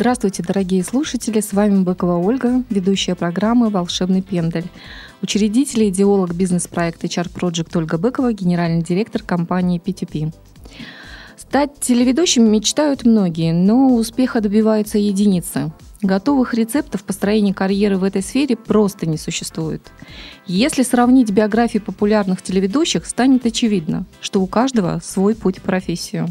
Здравствуйте, дорогие слушатели! С вами Быкова Ольга, ведущая программы «Волшебный пендель». Учредитель и идеолог бизнес-проекта HR Project Ольга Быкова, генеральный директор компании P2P. Стать телеведущим мечтают многие, но успеха добиваются единицы. Готовых рецептов построения карьеры в этой сфере просто не существует. Если сравнить биографии популярных телеведущих, станет очевидно, что у каждого свой путь в профессию.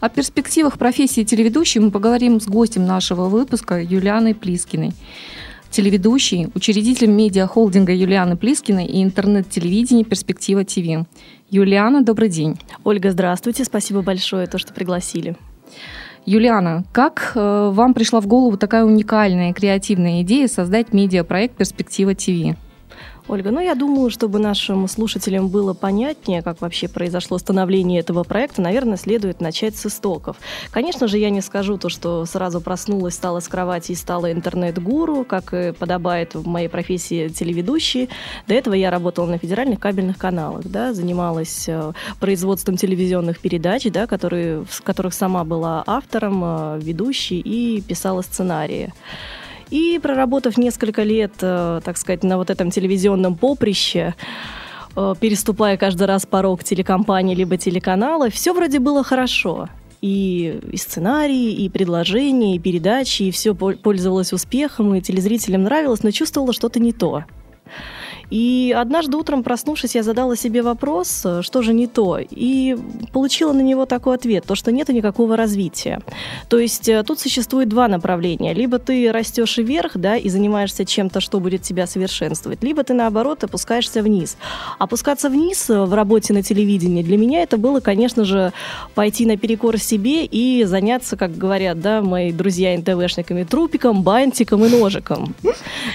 О перспективах профессии телеведущей мы поговорим с гостем нашего выпуска Юлианой Плискиной. Телеведущей, учредителем медиа-холдинга Юлианы Плискиной и интернет-телевидения «Перспектива ТВ». Юлиана, добрый день. Ольга, здравствуйте. Спасибо большое, то, что пригласили. Юлиана, как э, вам пришла в голову такая уникальная креативная идея создать медиапроект «Перспектива ТВ»? Ольга, ну я думаю, чтобы нашим слушателям было понятнее, как вообще произошло становление этого проекта, наверное, следует начать с истоков. Конечно же, я не скажу то, что сразу проснулась, стала с кровати и стала интернет-гуру, как и подобает в моей профессии телеведущей. До этого я работала на федеральных кабельных каналах, да, занималась э, производством телевизионных передач, да, которые, в которых сама была автором, э, ведущей и писала сценарии. И проработав несколько лет, э, так сказать, на вот этом телевизионном поприще, э, переступая каждый раз порог телекомпании либо телеканала, все вроде было хорошо. И, и сценарии, и предложения, и передачи, и все пользовалось успехом, и телезрителям нравилось, но чувствовала что-то не то. И однажды утром, проснувшись, я задала себе вопрос, э, что же не то, и получила на него такой ответ, то, что нет никакого развития. То есть э, тут существует два направления. Либо ты растешь вверх, да, и занимаешься чем-то, что будет тебя совершенствовать, либо ты, наоборот, опускаешься вниз. Опускаться вниз э, в работе на телевидении для меня это было, конечно же, пойти наперекор себе и заняться, как говорят, да, мои друзья НТВшниками, трупиком, бантиком и ножиком.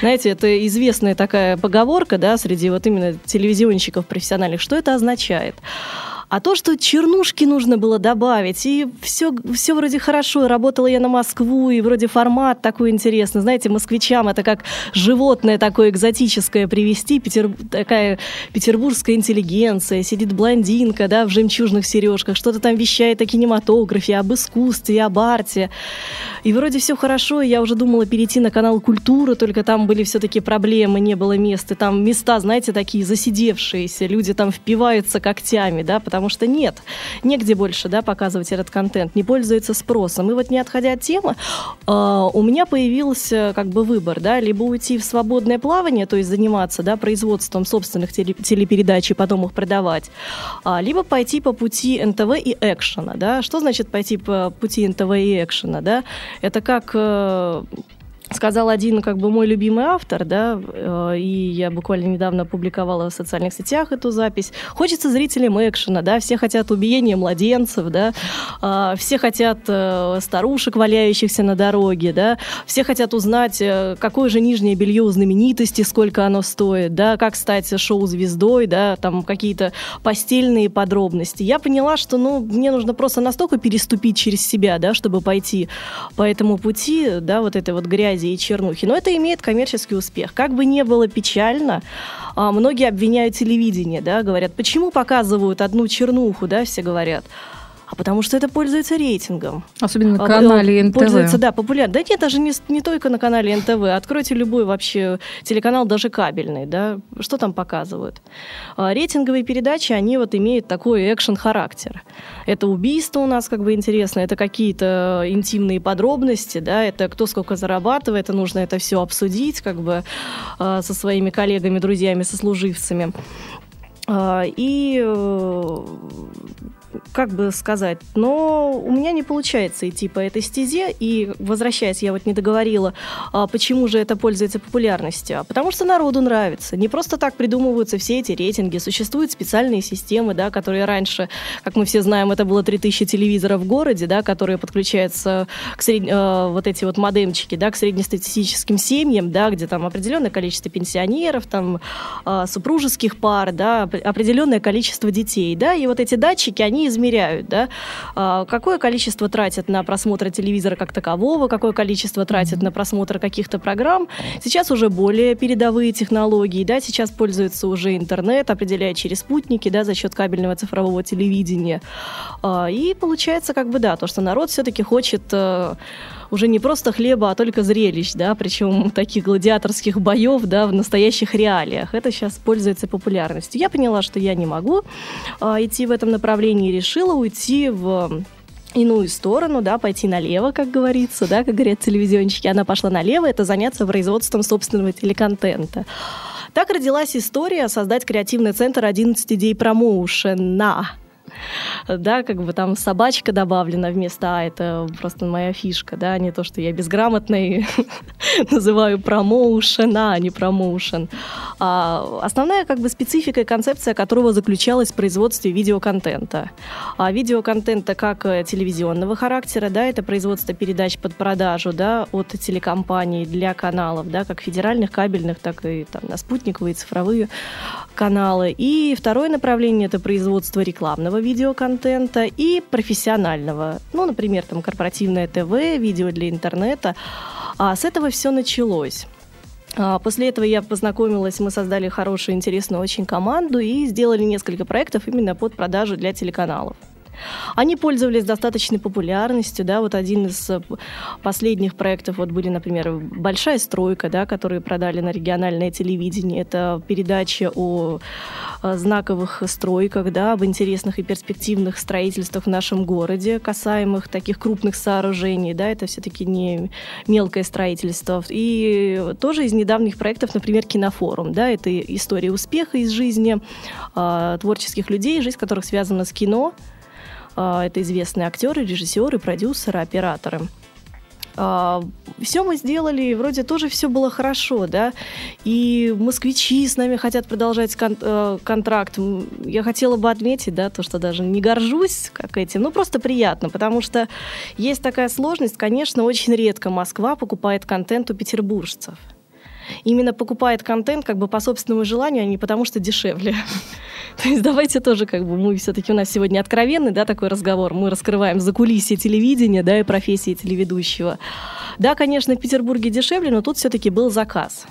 Знаете, это известная такая поговорка, да, среди вот именно телевизионщиков профессиональных, что это означает? А то, что чернушки нужно было добавить, и все, все вроде хорошо, и работала я на Москву, и вроде формат такой интересный. Знаете, москвичам это как животное такое экзотическое привести, Петер, такая петербургская интеллигенция, сидит блондинка, да, в жемчужных сережках, что-то там вещает о кинематографе, об искусстве, об арте. И вроде все хорошо, и я уже думала перейти на канал «Культура», только там были все-таки проблемы, не было мест, и там места, знаете, такие засидевшиеся, люди там впиваются когтями, да, потому потому что нет, негде больше да, показывать этот контент, не пользуется спросом. И вот не отходя от темы, э, у меня появился как бы выбор, да, либо уйти в свободное плавание, то есть заниматься да, производством собственных телепередач и потом их продавать, а, либо пойти по пути НТВ и экшена. Да. Что значит пойти по пути НТВ и экшена? Да? Это как э, сказал один как бы мой любимый автор, да, э, и я буквально недавно опубликовала в социальных сетях эту запись. Хочется зрителям экшена, да, все хотят убиения младенцев, да, э, все хотят э, старушек, валяющихся на дороге, да, все хотят узнать, какое же нижнее белье у знаменитости, сколько оно стоит, да, как стать шоу-звездой, да, там какие-то постельные подробности. Я поняла, что, ну, мне нужно просто настолько переступить через себя, да, чтобы пойти по этому пути, да, вот этой вот грязи фантазии и чернухи. Но это имеет коммерческий успех. Как бы не было печально, а, многие обвиняют телевидение, да, говорят, почему показывают одну чернуху, да, все говорят а потому что это пользуется рейтингом. Особенно на канале НТВ. Пользуется, да, популярно. Да нет, даже не, не только на канале НТВ. Откройте любой вообще телеканал, даже кабельный, да, что там показывают. А, рейтинговые передачи, они вот имеют такой экшен-характер. Это убийство у нас как бы интересно, это какие-то интимные подробности, да, это кто сколько зарабатывает, это нужно это все обсудить как бы а, со своими коллегами, друзьями, сослуживцами. А, и э, как бы сказать, но у меня не получается идти по этой стезе, и возвращаясь, я вот не договорила, а почему же это пользуется популярностью, а потому что народу нравится. Не просто так придумываются все эти рейтинги, существуют специальные системы, да, которые раньше, как мы все знаем, это было 3000 телевизоров в городе, да, которые подключаются к сред... э, вот эти вот модемчики, да, к среднестатистическим семьям, да, где там определенное количество пенсионеров, там э, супружеских пар, да, определенное количество детей, да, и вот эти датчики, они измеряют, да, э, какое количество тратят на просмотр телевизора как такового, какое количество тратят на просмотр каких-то программ. Сейчас уже более передовые технологии, да, сейчас пользуется уже интернет, определяя через спутники, да, за счет кабельного цифрового телевидения. Э, и получается, как бы, да, то, что народ все-таки хочет э, уже не просто хлеба, а только зрелищ, да, причем таких гладиаторских боев, да, в настоящих реалиях. Это сейчас пользуется популярностью. Я поняла, что я не могу а, идти в этом направлении решила уйти в иную сторону, да, пойти налево, как говорится, да, как говорят телевизионщики. Она пошла налево, это заняться производством собственного телеконтента. Так родилась история создать креативный центр 11 идей промоушена да, как бы там собачка добавлена вместо «а», это просто моя фишка, да, не то, что я безграмотный называю промоушен, а не промоушен. А основная как бы специфика и концепция которого заключалась в производстве видеоконтента. А видеоконтента как э, телевизионного характера, да, это производство передач под продажу, да, от телекомпаний для каналов, да, как федеральных, кабельных, так и там на спутниковые цифровые каналы. И второе направление это производство рекламного видеоконтента и профессионального. Ну, например, там корпоративное ТВ, видео для интернета. А с этого все началось. А, после этого я познакомилась, мы создали хорошую, интересную очень команду и сделали несколько проектов именно под продажу для телеканалов. Они пользовались достаточной популярностью, да, вот один из э, последних проектов, вот были, например, «Большая стройка», да, которые продали на региональное телевидение, это передача о э, знаковых стройках, да, об интересных и перспективных строительствах в нашем городе, касаемых таких крупных сооружений, да, это все-таки не мелкое строительство. И тоже из недавних проектов, например, «Кинофорум», да, это история успеха из жизни э, творческих людей, жизнь которых связана с кино, это известные актеры, режиссеры, продюсеры, операторы. Uh, все мы сделали, вроде тоже все было хорошо, да, и москвичи с нами хотят продолжать кон- uh, контракт. Я хотела бы отметить, да, то, что даже не горжусь как этим, но просто приятно, потому что есть такая сложность, конечно, очень редко Москва покупает контент у петербуржцев именно покупает контент как бы по собственному желанию, а не потому что дешевле. То есть давайте тоже как бы мы все-таки у нас сегодня откровенный, да, такой разговор. Мы раскрываем за кулисье телевидения, да, и профессии телеведущего. Да, конечно, в Петербурге дешевле, но тут все-таки был заказ.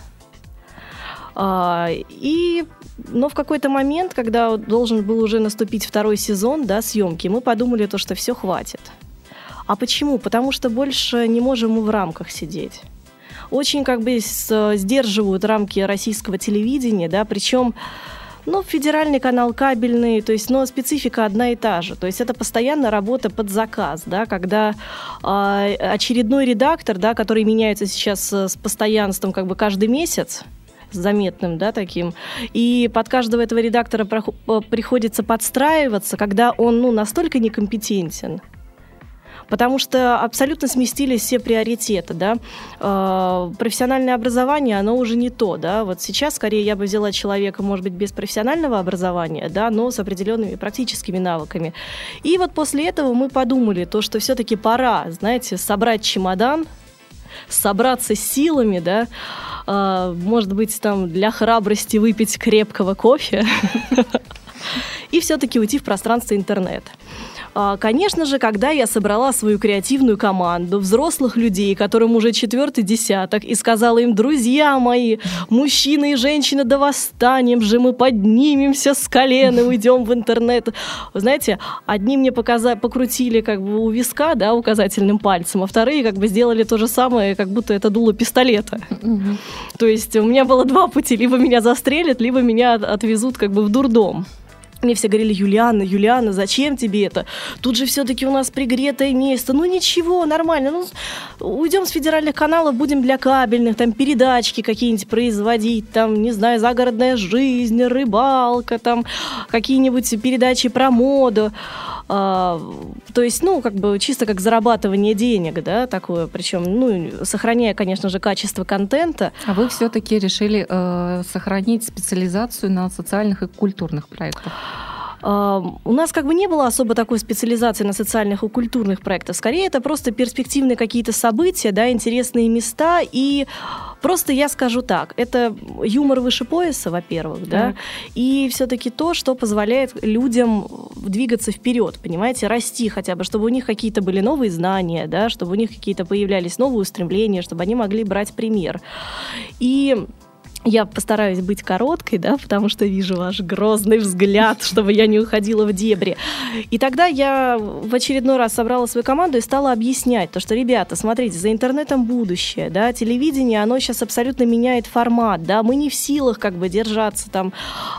А, и, но в какой-то момент, когда должен был уже наступить второй сезон, да, съемки, мы подумали то, что все хватит. А почему? Потому что больше не можем мы в рамках сидеть очень как бы сдерживают рамки российского телевидения, да, причем ну, федеральный канал кабельный, то есть, но специфика одна и та же. То есть это постоянно работа под заказ, да, когда э, очередной редактор, да, который меняется сейчас с постоянством как бы каждый месяц, заметным, да, таким. И под каждого этого редактора приходится подстраиваться, когда он, ну, настолько некомпетентен, потому что абсолютно сместились все приоритеты, да. Э, профессиональное образование, оно уже не то, да. Вот сейчас скорее я бы взяла человека, может быть, без профессионального образования, да, но с определенными практическими навыками. И вот после этого мы подумали, то, что все-таки пора, знаете, собрать чемодан, собраться силами, да, э, может быть, там для храбрости выпить крепкого кофе и все-таки уйти в пространство интернета. А, конечно же, когда я собрала свою креативную команду взрослых людей, которым уже четвертый десяток, и сказала им, друзья мои, мужчины и женщины, да восстанем же, мы поднимемся с колена, уйдем в интернет. Вы знаете, одни мне показали, покрутили как бы у виска, да, указательным пальцем, а вторые как бы сделали то же самое, как будто это дуло пистолета. То есть у меня было два пути, либо меня застрелят, либо меня отвезут как бы в дурдом. Мне все говорили, Юлиана, Юлиана, зачем тебе это? Тут же все-таки у нас пригретое место. Ну ничего, нормально. Ну, уйдем с федеральных каналов, будем для кабельных, там передачки какие-нибудь производить, там, не знаю, загородная жизнь, рыбалка, там какие-нибудь передачи про моду. А, то есть, ну, как бы чисто как зарабатывание денег, да, такое, причем, ну, сохраняя, конечно же, качество контента. А вы все-таки решили э, сохранить специализацию на социальных и культурных проектах? У нас как бы не было особо такой специализации на социальных и культурных проектах. Скорее, это просто перспективные какие-то события, да, интересные места. И просто я скажу так, это юмор выше пояса, во-первых, да, и все-таки то, что позволяет людям двигаться вперед, понимаете, расти хотя бы, чтобы у них какие-то были новые знания, да, чтобы у них какие-то появлялись новые устремления, чтобы они могли брать пример. И я постараюсь быть короткой, да, потому что вижу ваш грозный взгляд, чтобы я не уходила в дебри. И тогда я в очередной раз собрала свою команду и стала объяснять то, что, ребята, смотрите, за интернетом будущее, да, телевидение, оно сейчас абсолютно меняет формат, да, мы не в силах как бы держаться там,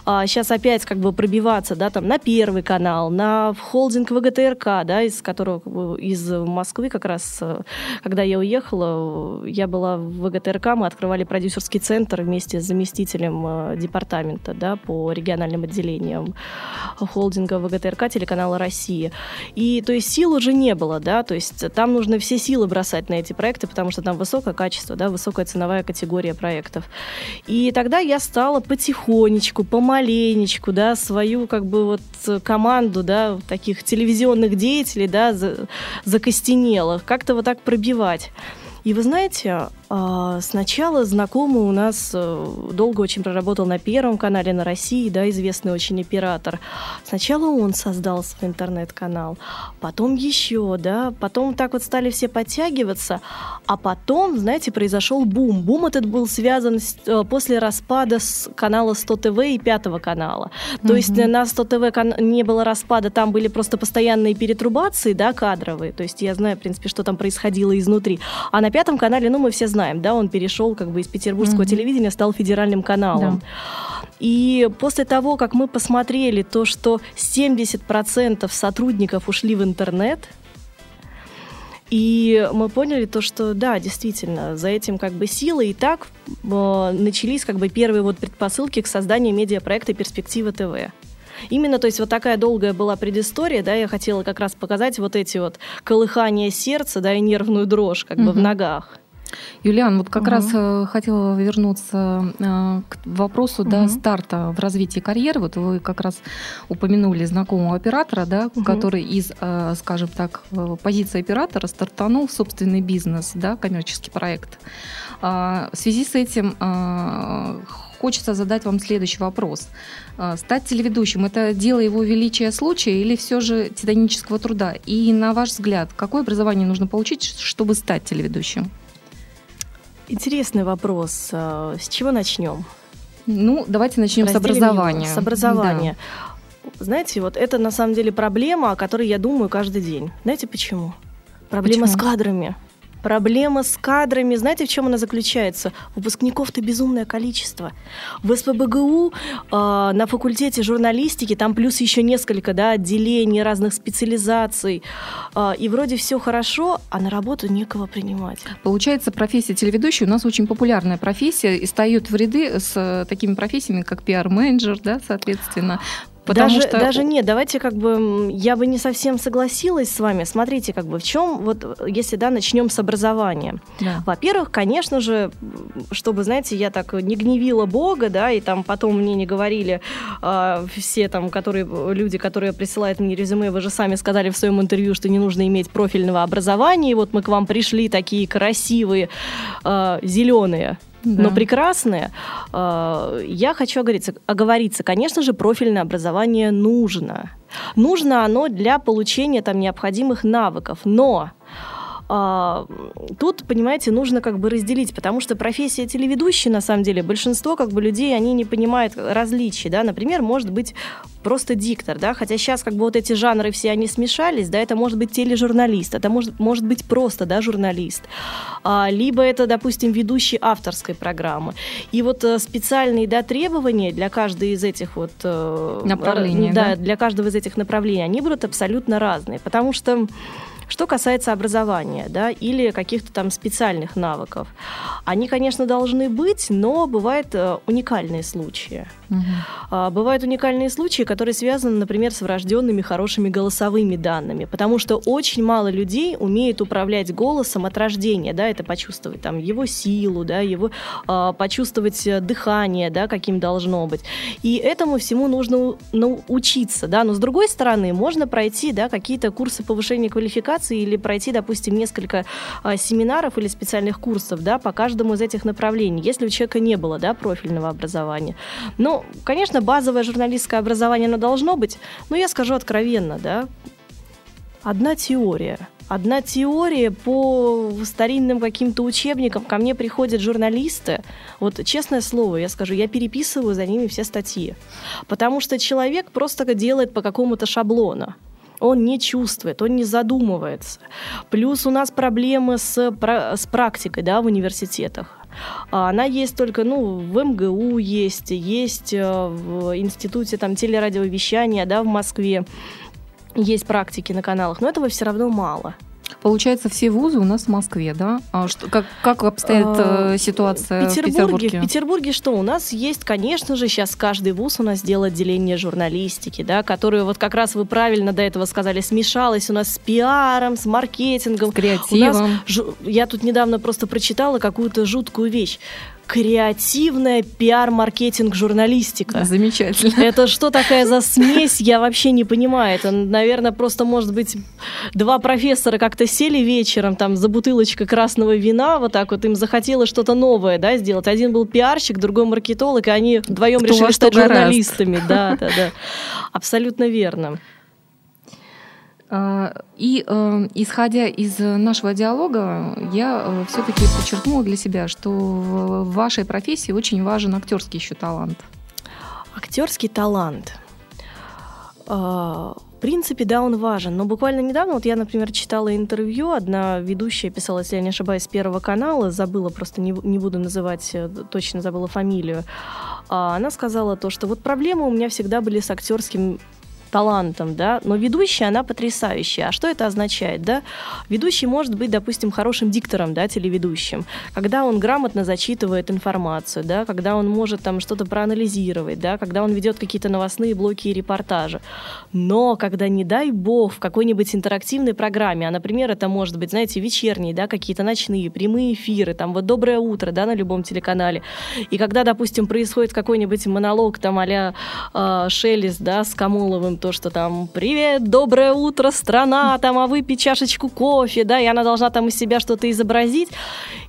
а, сейчас опять как бы пробиваться, да, там на первый канал, на холдинг ВГТРК, да, из которого, из Москвы как раз, э, когда я уехала, я была в ВГТРК, мы открывали продюсерский центр вместе вместе с заместителем э, департамента да, по региональным отделениям холдинга ВГТРК телеканала России. И то есть сил уже не было, да, то есть там нужно все силы бросать на эти проекты, потому что там высокое качество, да, высокая ценовая категория проектов. И тогда я стала потихонечку, помаленечку, да, свою как бы вот команду, да, таких телевизионных деятелей, да, закостенелых, как-то вот так пробивать. И вы знаете, сначала знакомый у нас э, долго очень проработал на Первом канале на России, да, известный очень оператор. Сначала он создал свой интернет-канал, потом еще, да, потом так вот стали все подтягиваться, а потом, знаете, произошел бум. Бум этот был связан с, э, после распада с канала 100 ТВ и Пятого канала. То угу. есть на 100 ТВ не было распада, там были просто постоянные перетрубации, да, кадровые. То есть я знаю, в принципе, что там происходило изнутри. А на Пятом канале, ну, мы все знаем, да, он перешел как бы из петербургского mm-hmm. телевидения, стал федеральным каналом. Да. И после того, как мы посмотрели то, что 70% сотрудников ушли в интернет, и мы поняли то, что да, действительно, за этим как бы силы и так э, начались как бы первые вот предпосылки к созданию медиапроекта «Перспектива ТВ». Именно, то есть вот такая долгая была предыстория, да, я хотела как раз показать вот эти вот колыхания сердца, да, и нервную дрожь как угу. бы в ногах. Юлиан, вот как угу. раз э, хотела вернуться э, к вопросу угу. да, старта в развитии карьеры. Вот вы как раз упомянули знакомого оператора, да, угу. который из, э, скажем так, позиции оператора стартанул собственный бизнес, да, коммерческий проект. Э, в связи с этим хочется задать вам следующий вопрос. А, стать телеведущим – это дело его величия случая или все же титанического труда? И на ваш взгляд, какое образование нужно получить, чтобы стать телеведущим? Интересный вопрос. А, с чего начнем? Ну, давайте начнем Разделим с образования. Его. С образования. Да. Знаете, вот это на самом деле проблема, о которой я думаю каждый день. Знаете почему? Проблема почему? с кадрами. Проблема с кадрами, знаете, в чем она заключается? Выпускников-то безумное количество. В СПБГУ э, на факультете журналистики там плюс еще несколько да, отделений, разных специализаций. Э, и вроде все хорошо, а на работу некого принимать. Получается, профессия телеведущей у нас очень популярная профессия и встает в ряды с э, такими профессиями, как пиар-менеджер, да, соответственно, Потому даже, что... даже нет, давайте как бы я бы не совсем согласилась с вами. Смотрите, как бы в чем вот если да начнем с образования. Да. Во-первых, конечно же, чтобы знаете, я так не гневила Бога, да, и там потом мне не говорили э, все там, которые люди, которые присылают мне резюме, вы же сами сказали в своем интервью, что не нужно иметь профильного образования, и вот мы к вам пришли такие красивые э, зеленые да. но прекрасные. А, я хочу оговориться, оговориться. Конечно же, профильное образование нужно. Нужно оно для получения там необходимых навыков, но тут, понимаете, нужно как бы разделить, потому что профессия телеведущей, на самом деле, большинство как бы людей, они не понимают различий, да, например, может быть просто диктор, да, хотя сейчас как бы вот эти жанры все они смешались, да, это может быть тележурналист, это может, может быть просто, да, журналист, а, либо это, допустим, ведущий авторской программы. И вот а, специальные, да, требования для каждой из этих вот... Э, направлений, да, да, для каждого из этих направлений, они будут абсолютно разные, потому что Что касается образования, да, или каких-то там специальных навыков, они, конечно, должны быть, но бывают э, уникальные случаи. Угу. Бывают уникальные случаи, которые связаны, например, с врожденными хорошими голосовыми данными, потому что очень мало людей умеют управлять голосом от рождения, да, это почувствовать там его силу, да, его э, почувствовать дыхание, да, каким должно быть. И этому всему нужно научиться, да, но с другой стороны, можно пройти, да, какие-то курсы повышения квалификации или пройти, допустим, несколько э, семинаров или специальных курсов, да, по каждому из этих направлений, если у человека не было, да, профильного образования. Ну, конечно, базовое журналистское образование оно должно быть, но я скажу откровенно, да, одна теория. Одна теория по старинным каким-то учебникам. Ко мне приходят журналисты. Вот честное слово, я скажу, я переписываю за ними все статьи. Потому что человек просто делает по какому-то шаблону он не чувствует, он не задумывается. Плюс у нас проблемы с, с практикой да, в университетах. А она есть только, ну, в МГУ есть, есть э, в институте там телерадиовещания, да, в Москве есть практики на каналах, но этого все равно мало. Получается, все вузы у нас в Москве, да? А что, как, как обстоит а, э, ситуация Петербурге, в Петербурге? В Петербурге что? У нас есть, конечно же, сейчас каждый вуз у нас делает отделение журналистики, да, которое вот как раз вы правильно до этого сказали, смешалось у нас с пиаром, с маркетингом. С креативом. У нас, я тут недавно просто прочитала какую-то жуткую вещь креативная пиар-маркетинг журналистика. Замечательно. Это что такая за смесь, я вообще не понимаю. Это, наверное, просто, может быть, два профессора как-то сели вечером там за бутылочкой красного вина, вот так вот им захотелось что-то новое, да, сделать. Один был пиарщик, другой маркетолог, и они вдвоем Кто решили стать журналистами. Да, да, да. Абсолютно верно. А, и э, исходя из нашего диалога, я э, все-таки подчеркнула для себя, что в вашей профессии очень важен актерский еще талант. Актерский талант. А, в принципе, да, он важен. Но буквально недавно, вот я, например, читала интервью, одна ведущая писала, если я не ошибаюсь, Первого канала, забыла, просто не, не буду называть, э, точно забыла фамилию. А, она сказала то, что вот проблемы у меня всегда были с актерским талантом, да, но ведущая, она потрясающая. А что это означает, да? Ведущий может быть, допустим, хорошим диктором, да, телеведущим, когда он грамотно зачитывает информацию, да, когда он может там что-то проанализировать, да, когда он ведет какие-то новостные блоки и репортажи. Но когда, не дай бог, в какой-нибудь интерактивной программе, а, например, это может быть, знаете, вечерние, да, какие-то ночные, прямые эфиры, там вот «Доброе утро», да, на любом телеканале, и когда, допустим, происходит какой-нибудь монолог там а-ля э, Шелест, да, с Камоловым, то, что там «Привет, доброе утро, страна!» там «А выпей чашечку кофе», да, и она должна там из себя что-то изобразить.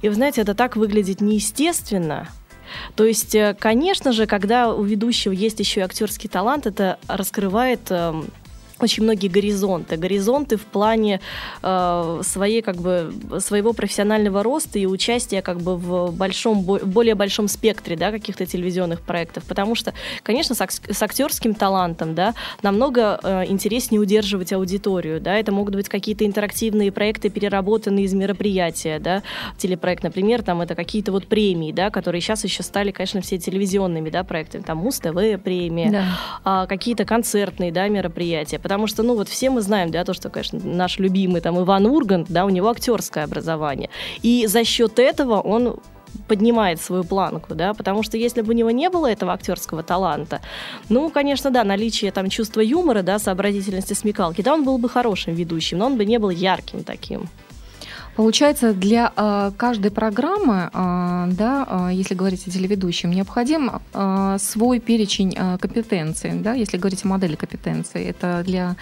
И вы знаете, это так выглядит неестественно. То есть, э, конечно же, когда у ведущего есть еще и актерский талант, это раскрывает эм, очень многие горизонты. Горизонты в плане э, своей, как бы, своего профессионального роста и участия как бы, в большом, более большом спектре да, каких-то телевизионных проектов. Потому что, конечно, с, с актерским талантом да, намного э, интереснее удерживать аудиторию. Да. Это могут быть какие-то интерактивные проекты, переработанные из мероприятия. Да. Телепроект, например, там это какие-то вот премии, да, которые сейчас еще стали, конечно, все телевизионными да, проектами. Там Муз-ТВ премия, да. а, какие-то концертные да, мероприятия потому что, ну, вот все мы знаем, да, то, что, конечно, наш любимый там Иван Ургант, да, у него актерское образование. И за счет этого он поднимает свою планку, да, потому что если бы у него не было этого актерского таланта, ну, конечно, да, наличие там чувства юмора, да, сообразительности, смекалки, да, он был бы хорошим ведущим, но он бы не был ярким таким. Получается, для э, каждой программы, э, да, э, если говорить о телеведущем, необходим э, свой перечень э, компетенций, да, если говорить о модели компетенций. Это для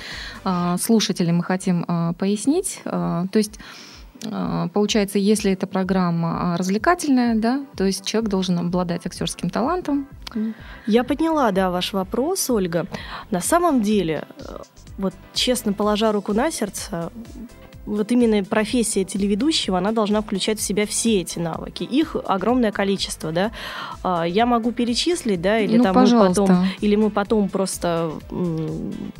э, слушателей мы хотим э, пояснить. Э, то есть Получается, если эта программа развлекательная, да, то есть человек должен обладать актерским талантом. Я подняла, да, ваш вопрос, Ольга. На самом деле, вот честно положа руку на сердце, вот именно профессия телеведущего, она должна включать в себя все эти навыки. Их огромное количество, да. А, я могу перечислить, да, или ну, там пожалуйста. мы потом, или мы потом просто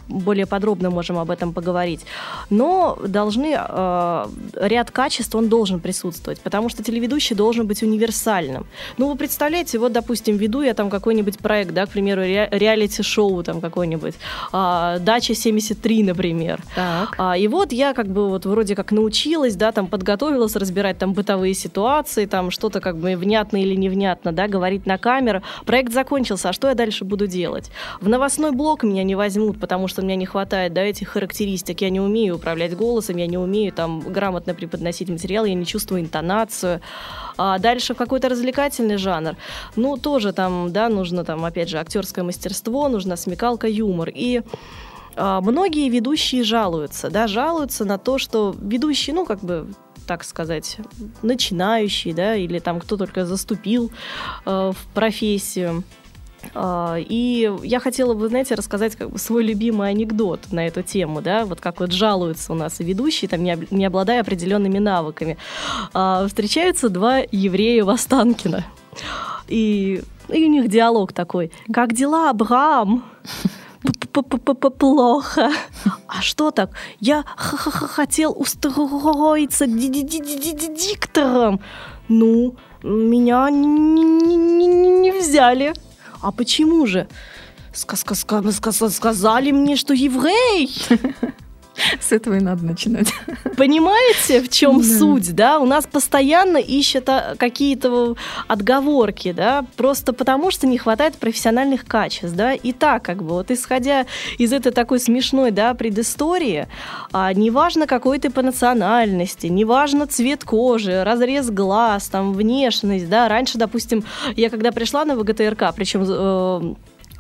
более подробно можем об этом поговорить. Но должны а, ряд качеств он должен присутствовать, потому что телеведущий должен быть универсальным. Ну, вы представляете, вот, допустим, веду я там какой-нибудь проект, да, к примеру, ре- реалити-шоу там какой-нибудь, а, «Дача 73», например. Так. и вот я как бы вот вроде как научилась, да, там подготовилась разбирать там бытовые ситуации, там что-то как бы внятно или невнятно, да, говорить на камеру. Проект закончился, а что я дальше буду делать? В новостной блок меня не возьмут, потому что мне не хватает, да, этих характеристик. Я не умею управлять голосом, я не умею там грамотно преподносить материал, я не чувствую интонацию. А дальше в какой-то развлекательный жанр. Ну, тоже там, да, нужно там, опять же, актерское мастерство, нужна смекалка, юмор. И многие ведущие жалуются, да, жалуются на то, что ведущие, ну, как бы так сказать, начинающий, да, или там кто только заступил э, в профессию. Э, и я хотела бы, знаете, рассказать как бы свой любимый анекдот на эту тему, да, вот как вот жалуются у нас ведущие, там, не, обладая определенными навыками. Встречаются два еврея в Останкино. И, и у них диалог такой. «Как дела, Абрам?» Плохо. А что так? Я хотел устроиться диктором. Ну, меня не взяли. А почему же? Сказали мне, что еврей. С этого и надо начинать. Понимаете, в чем да. суть, да? У нас постоянно ищут а, какие-то отговорки, да, просто потому что не хватает профессиональных качеств, да. И так, как бы, вот исходя из этой такой смешной, да, предыстории, а, неважно, какой ты по национальности, неважно цвет кожи, разрез глаз, там, внешность, да. Раньше, допустим, я когда пришла на ВГТРК, причем э,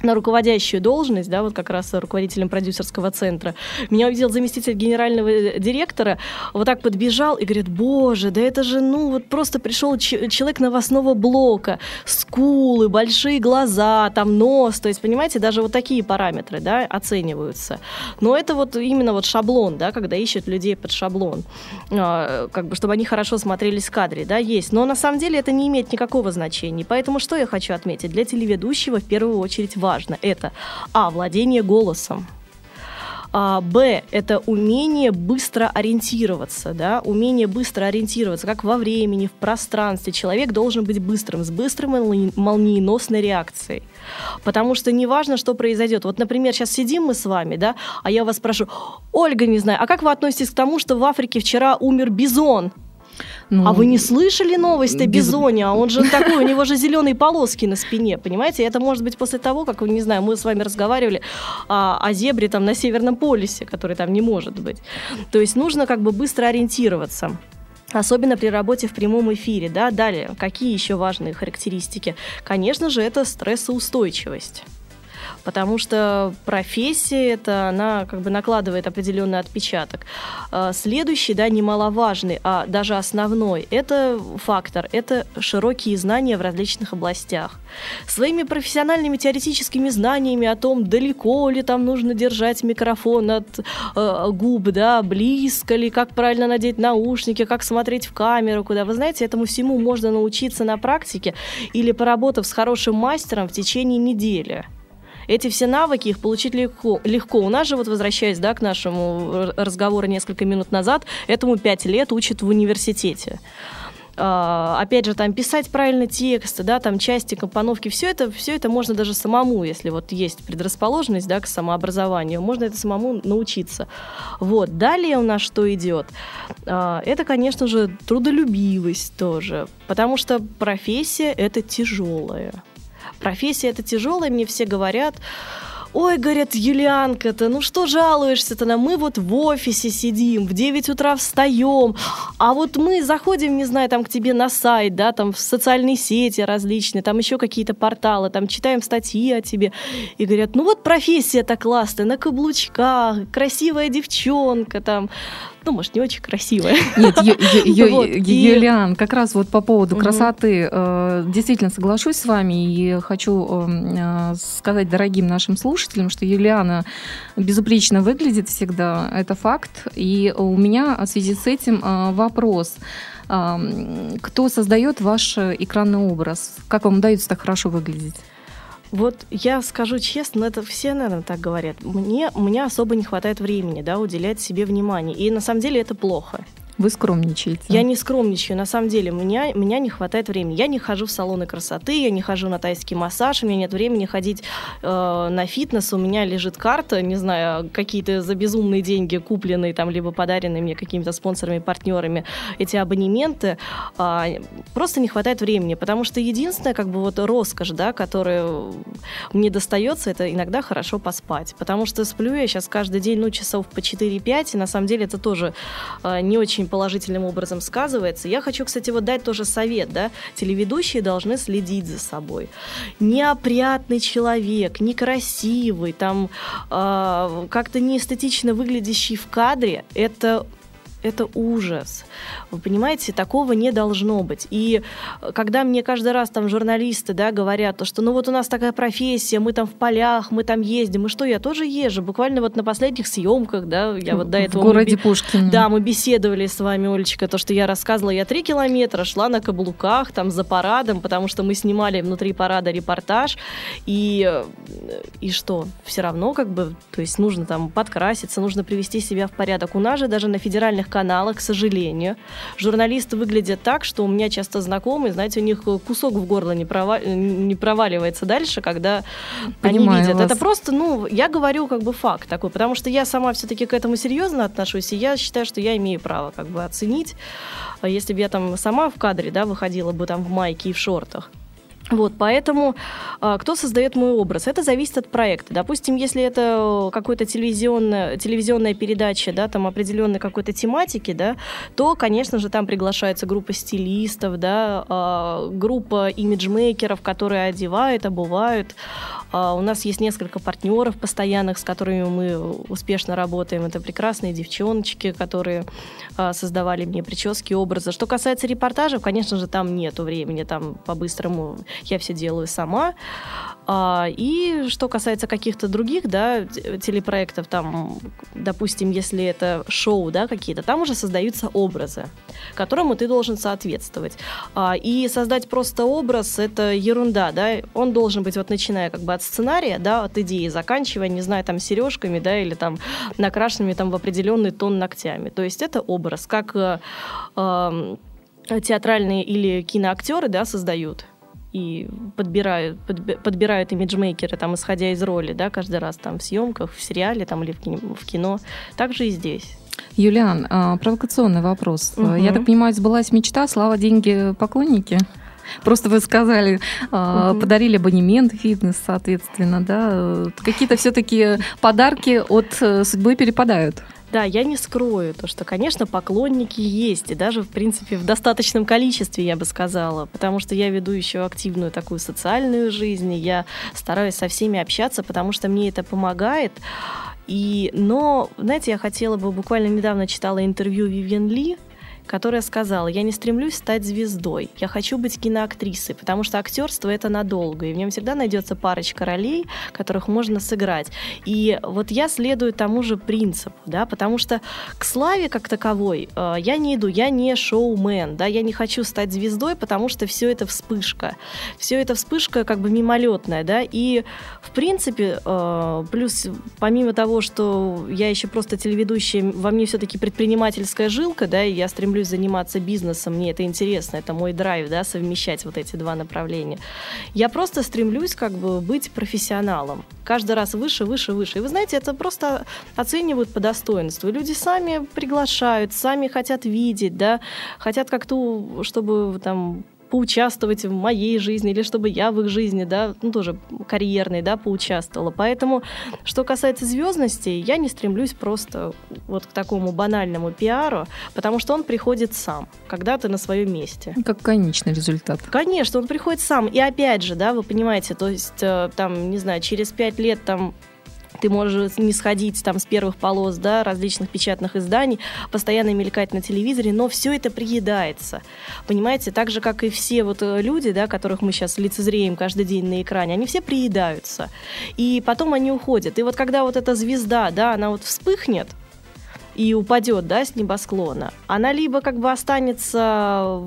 на руководящую должность, да, вот как раз руководителем продюсерского центра, меня увидел заместитель генерального директора, вот так подбежал и говорит, боже, да это же, ну, вот просто пришел человек новостного блока, скулы, большие глаза, там нос, то есть, понимаете, даже вот такие параметры, да, оцениваются. Но это вот именно вот шаблон, да, когда ищут людей под шаблон, а, как бы, чтобы они хорошо смотрелись в кадре, да, есть. Но на самом деле это не имеет никакого значения. Поэтому что я хочу отметить? Для телеведущего в первую очередь важно важно. Это А. Владение голосом. А, Б – это умение быстро ориентироваться, да, умение быстро ориентироваться, как во времени, в пространстве. Человек должен быть быстрым, с быстрым и молниеносной реакцией. Потому что неважно, что произойдет. Вот, например, сейчас сидим мы с вами, да, а я вас спрашиваю, Ольга, не знаю, а как вы относитесь к тому, что в Африке вчера умер бизон? Ну, а вы не слышали новость о бизоне? А он же такой, у него же зеленые полоски на спине, понимаете? Это может быть после того, как, не знаю, мы с вами разговаривали о, о зебре там на Северном полюсе, который там не может быть. То есть нужно как бы быстро ориентироваться. Особенно при работе в прямом эфире. Да? Далее, какие еще важные характеристики? Конечно же, это стрессоустойчивость потому что профессия это, она как бы накладывает определенный отпечаток. А, следующий, да, немаловажный, а даже основной, это фактор, это широкие знания в различных областях. Своими профессиональными теоретическими знаниями о том, далеко ли там нужно держать микрофон от э, губ, да, близко ли, как правильно надеть наушники, как смотреть в камеру, куда. Вы знаете, этому всему можно научиться на практике или поработав с хорошим мастером в течение недели. Эти все навыки, их получить легко. легко. У нас же, вот возвращаясь да, к нашему разговору несколько минут назад, этому 5 лет учат в университете. Uh, опять же, там писать правильно тексты, да, там части компоновки, все это, все это можно даже самому, если вот есть предрасположенность, да, к самообразованию, можно это самому научиться. Вот. Далее у нас что идет? Uh, это, конечно же, трудолюбивость тоже, потому что профессия это тяжелая. Профессия это тяжелая, мне все говорят. Ой, говорят, Юлианка-то, ну что жалуешься-то? На мы вот в офисе сидим, в 9 утра встаем, а вот мы заходим, не знаю, там к тебе на сайт, да, там в социальные сети различные, там еще какие-то порталы, там читаем статьи о тебе, и говорят, ну вот профессия-то классная, на каблучках, красивая девчонка, там, ну, может, не очень красивая. Нет, Юлиан, как раз вот по поводу красоты, э, действительно соглашусь с вами и хочу эм, э, сказать дорогим нашим слушателям, что Юлиана безупречно выглядит всегда, это факт. И у меня в связи с этим э, вопрос. Кто создает ваш экранный образ? Как вам удается так хорошо выглядеть? Вот я скажу честно, это все, наверное, так говорят. Мне, мне особо не хватает времени, да, уделять себе внимание. И на самом деле это плохо. Вы скромничаете. Я не скромничаю. На самом деле, меня, меня не хватает времени. Я не хожу в салоны красоты, я не хожу на тайский массаж, у меня нет времени ходить э, на фитнес, у меня лежит карта, не знаю, какие-то за безумные деньги купленные там, либо подаренные мне какими-то спонсорами, партнерами эти абонементы. Э, просто не хватает времени, потому что единственное, как бы вот роскошь, да, которая мне достается, это иногда хорошо поспать. Потому что сплю я сейчас каждый день, ну, часов по 4-5, и на самом деле это тоже э, не очень очень положительным образом сказывается. Я хочу, кстати, вот дать тоже совет, да, телеведущие должны следить за собой. Неопрятный человек, некрасивый, там э, как-то неэстетично выглядящий в кадре, это это ужас. Вы понимаете, такого не должно быть. И э, когда мне каждый раз там журналисты да, говорят, то, что ну вот у нас такая профессия, мы там в полях, мы там ездим, и что, я тоже езжу. Буквально вот на последних съемках, да, я вот до этого... В городе Пушкин. Да, мы беседовали с вами, Олечка, то, что я рассказывала, я три километра шла на каблуках, там, за парадом, потому что мы снимали внутри парада репортаж, и, э, и что, все равно как бы, то есть нужно там подкраситься, нужно привести себя в порядок. У нас же даже на федеральных каналах, к сожалению. Журналисты выглядят так, что у меня часто знакомые, знаете, у них кусок в горло не, провал... не проваливается дальше, когда Понимаю они видят. Вас. Это просто, ну, я говорю как бы факт такой, потому что я сама все-таки к этому серьезно отношусь, и я считаю, что я имею право как бы оценить, если бы я там сама в кадре, да, выходила бы там в майке и в шортах. Вот, поэтому а, кто создает мой образ? Это зависит от проекта. Допустим, если это какая-то телевизионная, телевизионная передача, да, там определенной какой-то тематики, да, то, конечно же, там приглашается группа стилистов, да, а, группа имиджмейкеров, которые одевают, обувают. А, у нас есть несколько партнеров постоянных, с которыми мы успешно работаем. Это прекрасные девчоночки, которые а, создавали мне прически, образы. Что касается репортажев, конечно же, там нету времени, там по-быстрому я все делаю сама. А, и что касается каких-то других, да, телепроектов, там, допустим, если это шоу, да, какие-то, там уже создаются образы, которому ты должен соответствовать. А, и создать просто образ — это ерунда, да, он должен быть, вот начиная как бы от сценария, да, от идеи, заканчивая, не знаю, там, сережками, да, или там накрашенными там в определенный тон ногтями. То есть это образ, как э, э, театральные или киноактеры, да, создают и подбирают, подби, подбирают имиджмейкеры, там, исходя из роли, да, каждый раз там в съемках, в сериале там, или в кино. В кино. Также и здесь. Юлиан, а, провокационный вопрос. Угу. Я так понимаю, сбылась мечта, слава, деньги, поклонники? Просто вы сказали, угу. подарили абонемент фитнес, соответственно, да. Какие-то все-таки подарки от э, судьбы перепадают. Да, я не скрою то, что, конечно, поклонники есть, и даже, в принципе, в достаточном количестве, я бы сказала, потому что я веду еще активную такую социальную жизнь, и я стараюсь со всеми общаться, потому что мне это помогает. И, но, знаете, я хотела бы, буквально недавно читала интервью Вивьен Ли, которая сказала, я не стремлюсь стать звездой, я хочу быть киноактрисой, потому что актерство это надолго, и в нем всегда найдется парочка ролей, которых можно сыграть. И вот я следую тому же принципу, да, потому что к славе как таковой э, я не иду, я не шоумен, да, я не хочу стать звездой, потому что все это вспышка, все это вспышка как бы мимолетная, да, и в принципе, э, плюс помимо того, что я еще просто телеведущая, во мне все-таки предпринимательская жилка, да, и я стремлюсь стремлюсь заниматься бизнесом, мне это интересно, это мой драйв, да, совмещать вот эти два направления. Я просто стремлюсь как бы быть профессионалом. Каждый раз выше, выше, выше. И вы знаете, это просто оценивают по достоинству. Люди сами приглашают, сами хотят видеть, да, хотят как-то, чтобы там поучаствовать в моей жизни или чтобы я в их жизни, да, ну тоже карьерной, да, поучаствовала. Поэтому, что касается звездности, я не стремлюсь просто вот к такому банальному пиару, потому что он приходит сам, когда ты на своем месте. Как конечный результат. Конечно, он приходит сам. И опять же, да, вы понимаете, то есть э, там, не знаю, через пять лет там ты можешь не сходить там с первых полос, да, различных печатных изданий, постоянно мелькать на телевизоре, но все это приедается. Понимаете, так же, как и все вот э, люди, да, которых мы сейчас лицезреем каждый день на экране, они все приедаются. И потом они уходят. И вот когда вот эта звезда, да, она вот вспыхнет, и упадет, да, с небосклона, она либо как бы останется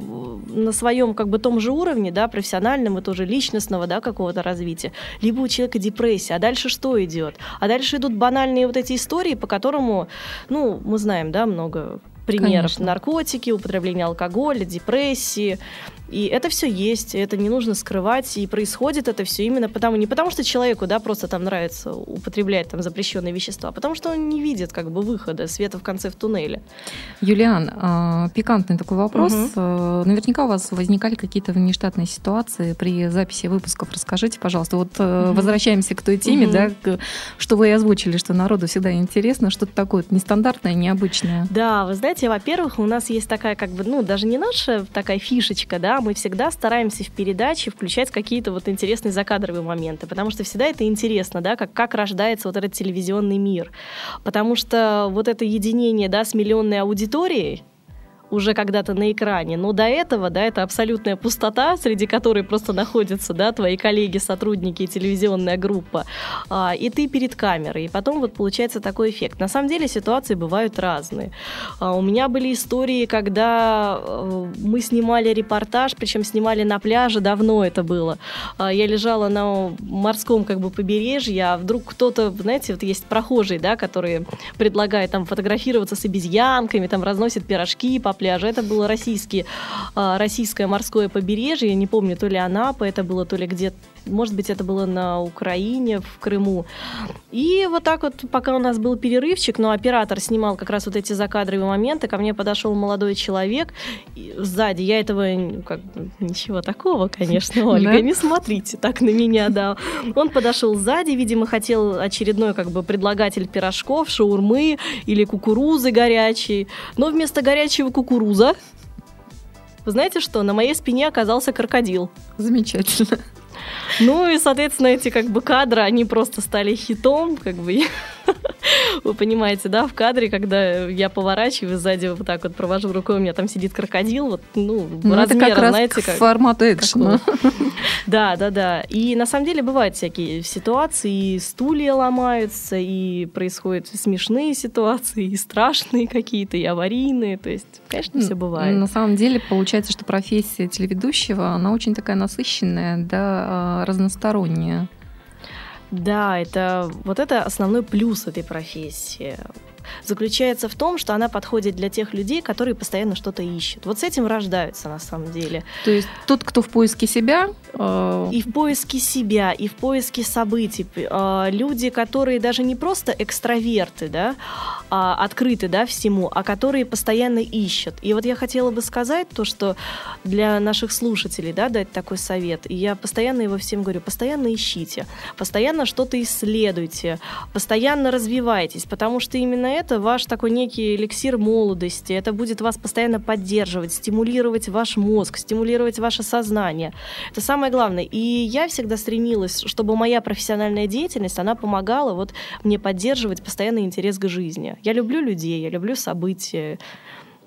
на своем как бы том же уровне, да, профессиональном и тоже личностного, да, какого-то развития, либо у человека депрессия. А дальше что идет? А дальше идут банальные вот эти истории, по которому, ну, мы знаем, да, много примеров. Конечно. Наркотики, употребление алкоголя, депрессии. И это все есть, это не нужно скрывать, и происходит это все именно потому, не потому что человеку, да, просто там нравится употреблять там запрещенные вещества, а потому что он не видит как бы выхода, света в конце в туннеле. Юлиан, а, пикантный такой вопрос. А, Наверняка у вас возникали какие-то внештатные ситуации при записи выпусков. Расскажите, пожалуйста. Вот Мгм. возвращаемся к той теме, Мгм. да, к- что вы и озвучили, что народу всегда интересно, что-то такое нестандартное, необычное. Да, вы знаете, во-первых, у нас есть такая, как бы, ну, даже не наша такая фишечка, да, мы всегда стараемся в передаче включать какие-то вот интересные закадровые моменты, потому что всегда это интересно, да, как, как рождается вот этот телевизионный мир. Потому что вот это единение, да, с миллионной аудиторией, уже когда-то на экране. Но до этого, да, это абсолютная пустота, среди которой просто находятся, да, твои коллеги, сотрудники и телевизионная группа. А, и ты перед камерой. И потом вот получается такой эффект. На самом деле ситуации бывают разные. А, у меня были истории, когда э, мы снимали репортаж, причем снимали на пляже, давно это было. А, я лежала на морском как бы побережье, а вдруг кто-то, знаете, вот есть прохожие, да, которые предлагают там фотографироваться с обезьянками, там разносят пирожки по пляжу. Это было российские, а, российское морское побережье, я не помню, то ли Анапа это было, то ли где может быть, это было на Украине, в Крыму. И вот так вот, пока у нас был перерывчик, но оператор снимал как раз вот эти закадровые моменты, ко мне подошел молодой человек и сзади. Я этого, как бы, ничего такого, конечно, Ольга, не смотрите так на меня, да. Он подошел сзади, видимо, хотел очередной как бы предлагатель пирожков, шаурмы или кукурузы горячей. Но вместо горячего кукуруза вы знаете что? На моей спине оказался крокодил. Замечательно. Ну и, соответственно, эти как бы кадры, они просто стали хитом, как бы. Вы понимаете, да, в кадре, когда я поворачиваю сзади, вот так вот провожу рукой, у меня там сидит крокодил, вот, ну, Ну, это размера, как раз знаете, как... формату экшена. Да, да, да. И на самом деле бывают всякие ситуации, и стулья ломаются, и происходят смешные ситуации, и страшные какие-то, и аварийные. То есть, конечно, все бывает. На самом деле получается, что профессия телеведущего, она очень такая насыщенная, да, разносторонняя. Да, это вот это основной плюс этой профессии. Заключается в том, что она подходит для тех людей, которые постоянно что-то ищут. Вот с этим рождаются на самом деле. То есть тот, кто в поиске себя, э, И в поиске себя, и в поиске событий. А, Люди, которые даже не просто экстраверты, да, а открыты, да, всему, а которые постоянно ищут. И вот я хотела бы сказать то, что для наших слушателей, да, дать такой совет. И я постоянно его всем говорю, постоянно ищите, постоянно что-то исследуйте, постоянно развивайтесь, потому что именно это ваш такой некий эликсир молодости. Это будет вас постоянно поддерживать, стимулировать ваш мозг, стимулировать ваше сознание. Это самое главное. И я всегда стремилась, чтобы моя профессиональная деятельность, она помогала вот мне поддерживать постоянный интерес к жизни. Я люблю людей, я люблю события,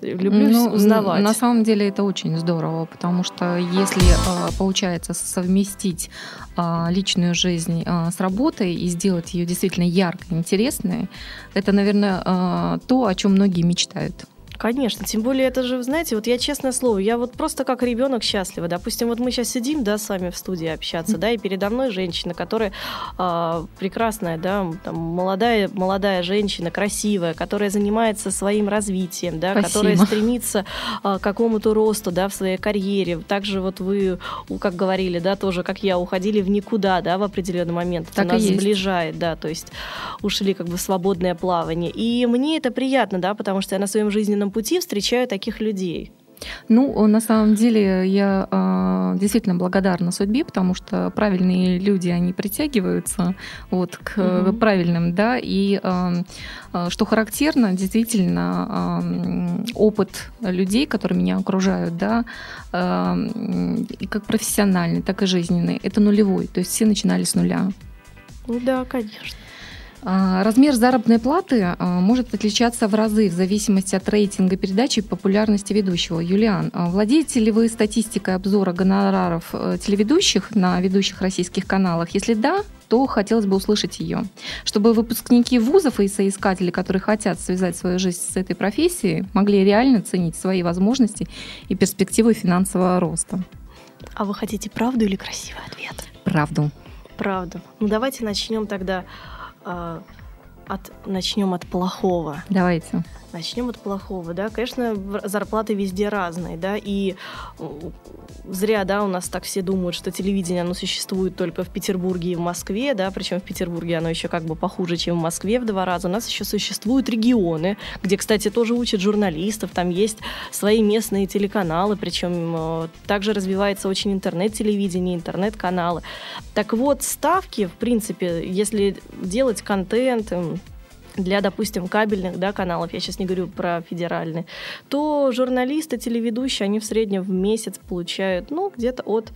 люблю Ну, узнавать. На самом деле это очень здорово, потому что если э, получается совместить э, личную жизнь э, с работой и сделать ее действительно яркой, интересной, это, наверное, э, то, о чем многие мечтают. Конечно, тем более это же, знаете, вот я честное слово, я вот просто как ребенок счастлива. Допустим, вот мы сейчас сидим, да, с вами в студии общаться, да, и передо мной женщина, которая а, прекрасная, да, там, молодая, молодая женщина, красивая, которая занимается своим развитием, да, Спасибо. которая стремится а, к какому-то росту, да, в своей карьере. Также вот вы, как говорили, да, тоже, как я, уходили в никуда, да, в определенный момент. Это Так нас есть. сближает, да, то есть ушли как бы в свободное плавание. И мне это приятно, да, потому что я на своем жизненном пути встречаю таких людей. Ну, на самом деле, я э, действительно благодарна судьбе, потому что правильные люди, они притягиваются вот к Мгм. правильным, да, и э, что характерно, действительно, э, опыт людей, которые меня окружают, да, э, как профессиональный, так и жизненный, это нулевой, то есть все начинали с нуля. Ну да, конечно. А, Размер заработной платы а, может отличаться в разы в зависимости от рейтинга передачи и популярности ведущего. Юлиан, а владеете ли вы статистикой обзора гонораров э, телеведущих на ведущих российских каналах? Если да, то хотелось бы услышать ее. Чтобы выпускники вузов и соискатели, которые хотят связать свою жизнь с этой профессией, могли реально ценить свои возможности и перспективы финансового роста. А вы хотите правду или красивый ответ? Правду. Правду. Ну давайте начнем тогда от начнем от плохого. Давайте. Начнем от плохого, да. Конечно, зарплаты везде разные, да, и зря, да, у нас так все думают, что телевидение, оно существует только в Петербурге и в Москве, да, причем в Петербурге оно еще как бы похуже, чем в Москве в два раза. У нас еще существуют регионы, где, кстати, тоже учат журналистов, там есть свои местные телеканалы, причем э, также развивается очень интернет-телевидение, интернет-каналы. Так вот, ставки, в принципе, если делать контент, для, допустим, кабельных да, каналов, я сейчас не говорю про федеральные, то журналисты, телеведущие, они в среднем в месяц получают, ну, где-то от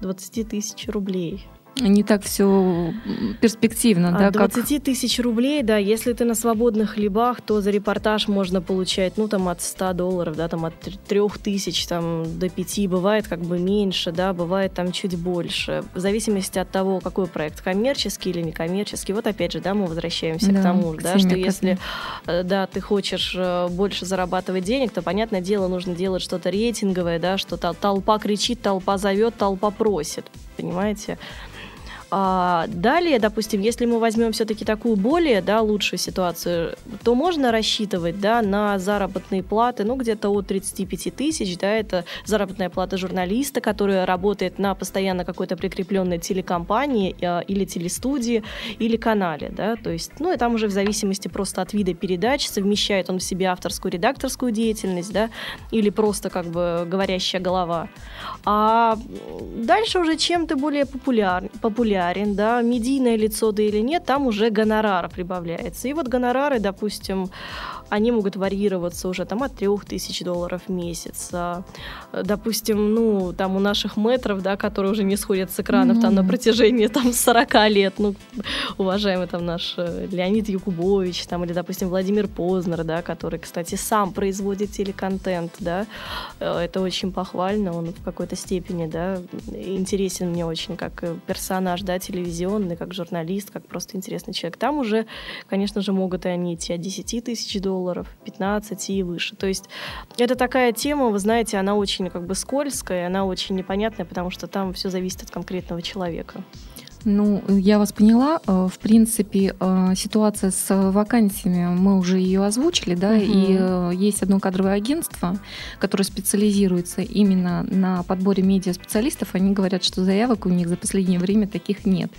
20 тысяч рублей не так все перспективно, да? 20 как... тысяч рублей, да, если ты на свободных хлебах, то за репортаж можно получать, ну, там, от 100 долларов, да, там, от 3 тысяч, там, до 5, бывает как бы меньше, да, бывает там чуть больше, в зависимости от того, какой проект, коммерческий или некоммерческий. Вот опять же, да, мы возвращаемся да, к тому, к да, что если, э, да, ты хочешь э, больше зарабатывать денег, то, понятное дело, нужно делать что-то рейтинговое, да, что толпа кричит, толпа зовет, толпа просит, понимаете? А, далее, допустим, если мы возьмем все-таки такую более да, лучшую ситуацию, то можно рассчитывать да, на заработные платы, ну, где-то от 35 тысяч, да, это заработная плата журналиста, который работает на постоянно какой-то прикрепленной телекомпании э, или телестудии, или канале, да, то есть, ну, и там уже в зависимости просто от вида передач, совмещает он в себе авторскую, редакторскую деятельность, да, или просто как бы говорящая голова. А дальше уже чем то более популяр, популярен популярен, да, медийное лицо да или нет, там уже гонорар прибавляется. И вот гонорары, допустим, они могут варьироваться уже там от 3000 долларов в месяц. А, допустим, ну, там у наших метров, да, которые уже не сходят с экранов mm-hmm. там на протяжении там 40 лет, ну, уважаемый там наш э, Леонид Якубович, там, или, допустим, Владимир Познер, да, который, кстати, сам производит телеконтент, да, э, это очень похвально, он в какой-то степени, да, интересен мне очень как персонаж, да, телевизионный, как журналист, как просто интересный человек. Там уже, конечно же, могут и они идти от 10 тысяч долларов, 15 и выше. То есть это такая тема, вы знаете, она очень как бы скользкая, она очень непонятная, потому что там все зависит от конкретного человека. Ну, я вас поняла. Э, в принципе, э, ситуация с вакансиями, мы уже ее озвучили, да, угу. и э, есть одно кадровое агентство, которое специализируется именно на подборе медиа-специалистов. Они говорят, что заявок у них за последнее время таких нет.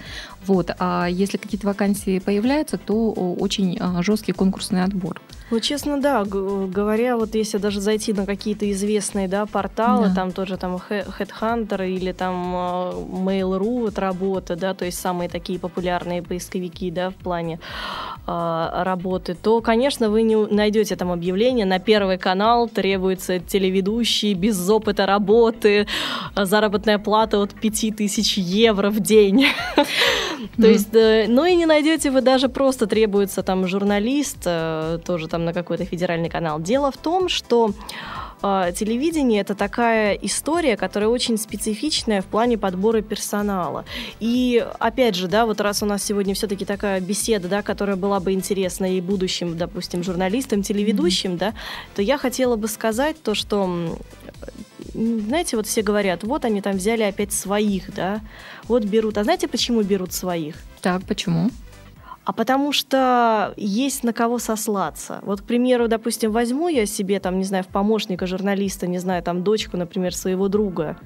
Вот. А если какие-то вакансии появляются, то очень жесткий конкурсный отбор. Ну, честно, да, говоря, вот если даже зайти на какие-то известные, да, порталы, да. там тоже там Headhunter или там Mail.ru вот работа, да, то есть самые такие популярные поисковики, да, в плане э, работы, то, конечно, вы не найдете там объявление на Первый канал требуется телеведущий без опыта работы, заработная плата от 5000 евро в день. То есть, э, ну и не найдете вы даже просто требуется там журналист, э, тоже там там на какой-то федеральный канал. Дело в том, что э, телевидение это такая история, которая очень специфичная в плане подбора персонала. И опять же, да, вот раз у нас сегодня все-таки такая беседа, да, которая была бы интересна и будущим, допустим, журналистам, телеведущим, mm-hmm. да, то я хотела бы сказать то, что знаете, вот все говорят, вот они там взяли опять своих, да, вот берут. А знаете, почему берут своих? Так, почему? А потому что есть на кого сослаться. Вот, к примеру, допустим, возьму я себе, там, не знаю, в помощника журналиста, не знаю, там, дочку, например, своего друга,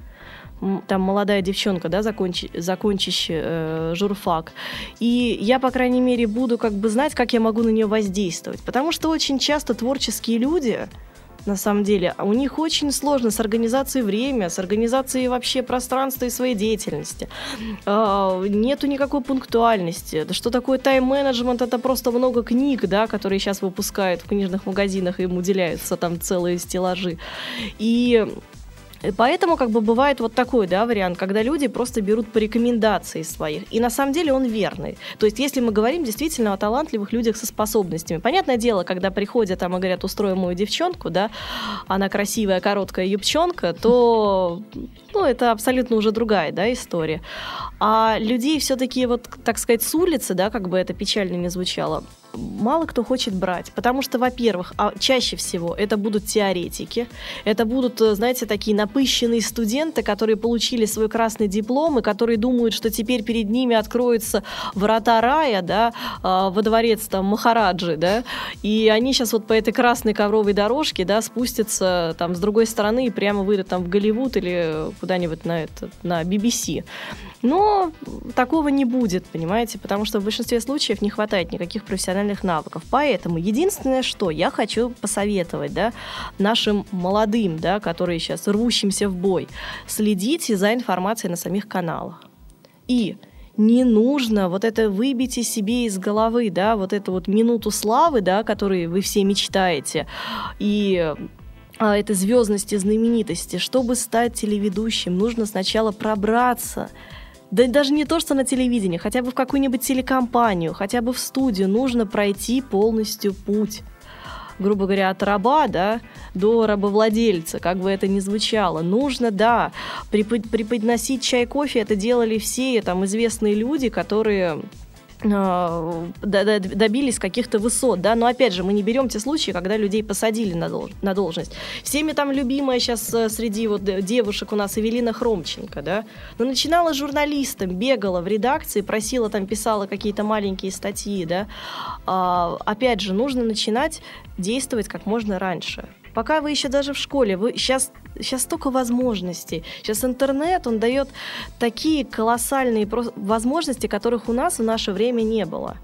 там молодая девчонка, да, закончи, закончащая э, журфак. И я, по крайней мере, буду как бы знать, как я могу на нее воздействовать. Потому что очень часто творческие люди, на самом деле. У них очень сложно с организацией времени, с организацией вообще пространства и своей деятельности. А, нету никакой пунктуальности. Что такое тайм-менеджмент? Это просто много книг, да, которые сейчас выпускают в книжных магазинах, им уделяются там целые стеллажи. И Поэтому как бы бывает вот такой да, вариант, когда люди просто берут по рекомендации своих. И на самом деле он верный. То есть если мы говорим действительно о талантливых людях со способностями. Понятное дело, когда приходят там и говорят, устроим мою девчонку, да, она красивая, короткая юбчонка, то ну, это абсолютно уже другая да, история. А людей все-таки, вот, так сказать, с улицы, да, как бы это печально не звучало, мало кто хочет брать. Потому что, во-первых, а чаще всего это будут теоретики, это будут, э, знаете, такие напыщенные студенты, которые получили свой красный диплом и которые думают, что теперь перед ними откроются врата рая, да, а, во дворец там Махараджи, да, и они сейчас вот по этой красной ковровой дорожке, да, спустятся там с другой стороны и прямо выйдут там в Голливуд или куда-нибудь на это, на BBC. Но такого не будет, понимаете, потому что в большинстве случаев не хватает никаких профессиональных навыков. Поэтому единственное, что я хочу посоветовать да, нашим молодым, да, которые сейчас рвущимся в бой, следите за информацией на самих каналах. И не нужно вот это выбить себе из головы, да, вот эту вот минуту славы, да, которую вы все мечтаете, и а, этой звездности, знаменитости. Чтобы стать телеведущим, нужно сначала пробраться да даже не то, что на телевидении, хотя бы в какую-нибудь телекомпанию, хотя бы в студию нужно пройти полностью путь грубо говоря, от раба, да, до рабовладельца, как бы это ни звучало. Нужно, да, преподносить чай, кофе, это делали все там известные люди, которые добились каких-то высот, да, но опять же, мы не берем те случаи, когда людей посадили на должность. Всеми там любимая сейчас э, среди вот девушек у нас Эвелина Хромченко, да, но начинала журналистом, бегала в редакции, просила там, писала какие-то маленькие статьи, да, а, опять же, нужно начинать действовать как можно раньше. Пока вы еще даже в школе, вы сейчас, сейчас столько возможностей. Сейчас интернет, он дает такие колоссальные возможности, которых у нас в наше время не было.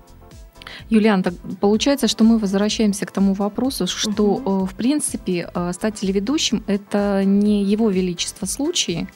Юлиан, так получается, что мы возвращаемся к тому вопросу, что, угу. в принципе, э, стать телеведущим – это не его величество случаи,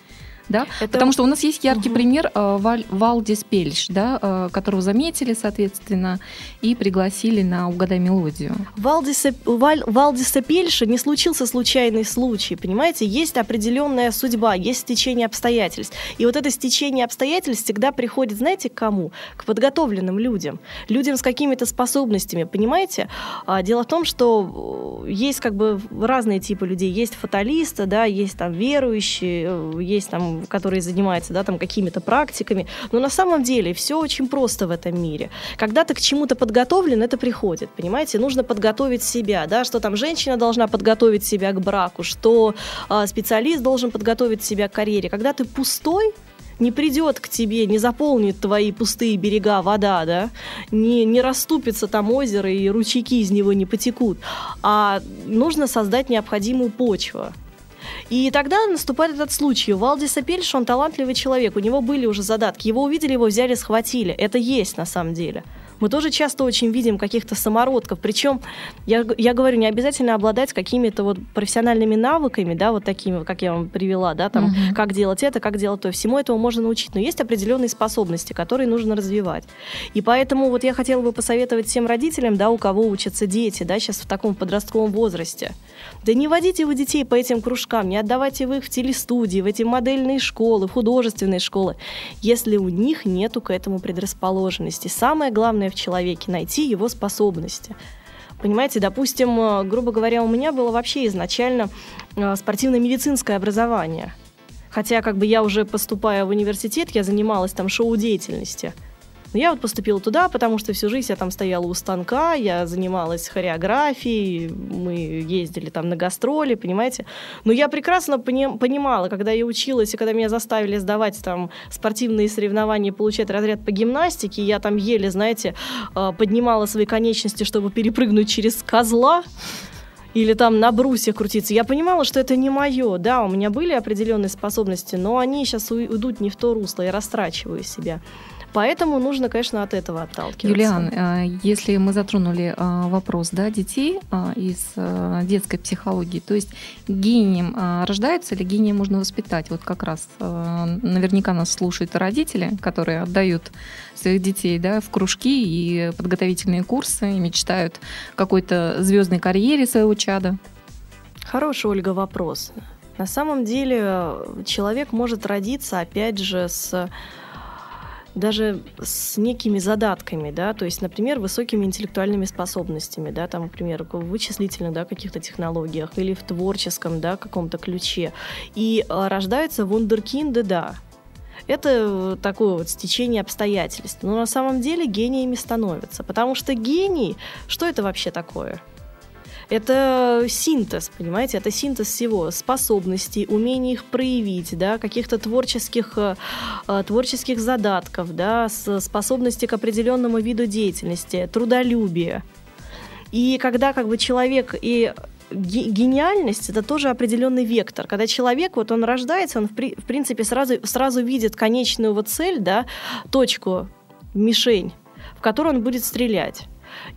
да? Это... Потому что у нас есть яркий угу. пример э, Валь, Валдис Пельш, да, э, которого заметили, соответственно, и пригласили на «Угадай мелодию». Валдиса, Валь, Валдиса Пельша не случился случайный случай, понимаете? Есть определенная судьба, есть стечение обстоятельств. И вот это стечение обстоятельств всегда приходит, знаете, к кому? К подготовленным людям. Людям с какими-то способностями, понимаете? А, дело в том, что э, есть как бы разные типы людей. Есть фаталисты, да, есть там верующие, есть там который занимается да, там, какими-то практиками. Но на самом деле все очень просто в этом мире. Когда ты к чему-то подготовлен, это приходит, понимаете? Нужно подготовить себя, да, что там женщина должна подготовить себя к браку, что э, специалист должен подготовить себя к карьере. Когда ты пустой, не придет к тебе, не заполнит твои пустые берега вода, да, не, не расступится там озеро и ручейки из него не потекут, а нужно создать необходимую почву. И тогда наступает этот случай. У Валдиса Пельша, он талантливый человек, у него были уже задатки. Его увидели, его взяли, схватили. Это есть на самом деле. Мы тоже часто очень видим каких-то самородков. Причем, я, я говорю, не обязательно обладать какими-то вот профессиональными навыками, да, вот такими, как я вам привела, да, там, угу. как делать это, как делать то. Всему этому можно научить. Но есть определенные способности, которые нужно развивать. И поэтому вот я хотела бы посоветовать всем родителям, да, у кого учатся дети, да, сейчас в таком подростковом возрасте. Да не водите вы детей по этим кружкам, не отдавайте вы их в телестудии, в эти модельные школы, в художественные школы, если у них нету к этому предрасположенности. Самое главное в человеке, найти его способности. Понимаете, допустим, э, грубо говоря, у меня было вообще изначально э, спортивно-медицинское образование. Хотя как бы я уже поступая в университет, я занималась там шоу-деятельностью. Но я вот поступила туда, потому что всю жизнь я там стояла у станка, я занималась хореографией, мы ездили там на гастроли, понимаете. Но я прекрасно пони- понимала, когда я училась, и когда меня заставили сдавать там спортивные соревнования, получать разряд по гимнастике, я там еле, знаете, а, поднимала свои конечности, чтобы перепрыгнуть через козла, или там на брусьях крутиться. Я понимала, что это не мое. Да, у меня были определенные способности, но они сейчас уйдут не в то русло, я растрачиваю себя. Поэтому нужно, конечно, от этого отталкиваться. Юлиан, э, если мы затронули э, вопрос да, детей э, из детской психологии, то есть гением рождается или гением можно воспитать? Вот как раз наверняка нас слушают родители, которые отдают своих детей да, в кружки и подготовительные курсы и мечтают какой-то звездной карьере своего чада. Хороший, Ольга, вопрос. На самом деле человек может родиться, опять же, с даже с некими задатками, да, то есть, например, высокими интеллектуальными способностями, да, там, например, в вычислительных, да, каких-то технологиях или в творческом, да, каком-то ключе. И а, рождаются вундеркинды, да, Это такое вот стечение обстоятельств. Но на самом деле гениями становятся. Потому что гений, что это вообще такое? Это синтез, понимаете, это синтез всего, способностей, умений их проявить, да, каких-то творческих, э, э творческих задатков, да, способности к определенному виду деятельности, трудолюбия. И когда как бы человек и гениальность это тоже определенный вектор. Когда человек, вот он рождается, он в, при, в принципе сразу, сразу видит конечную вот цель, да, точку, мишень, в которую он будет стрелять.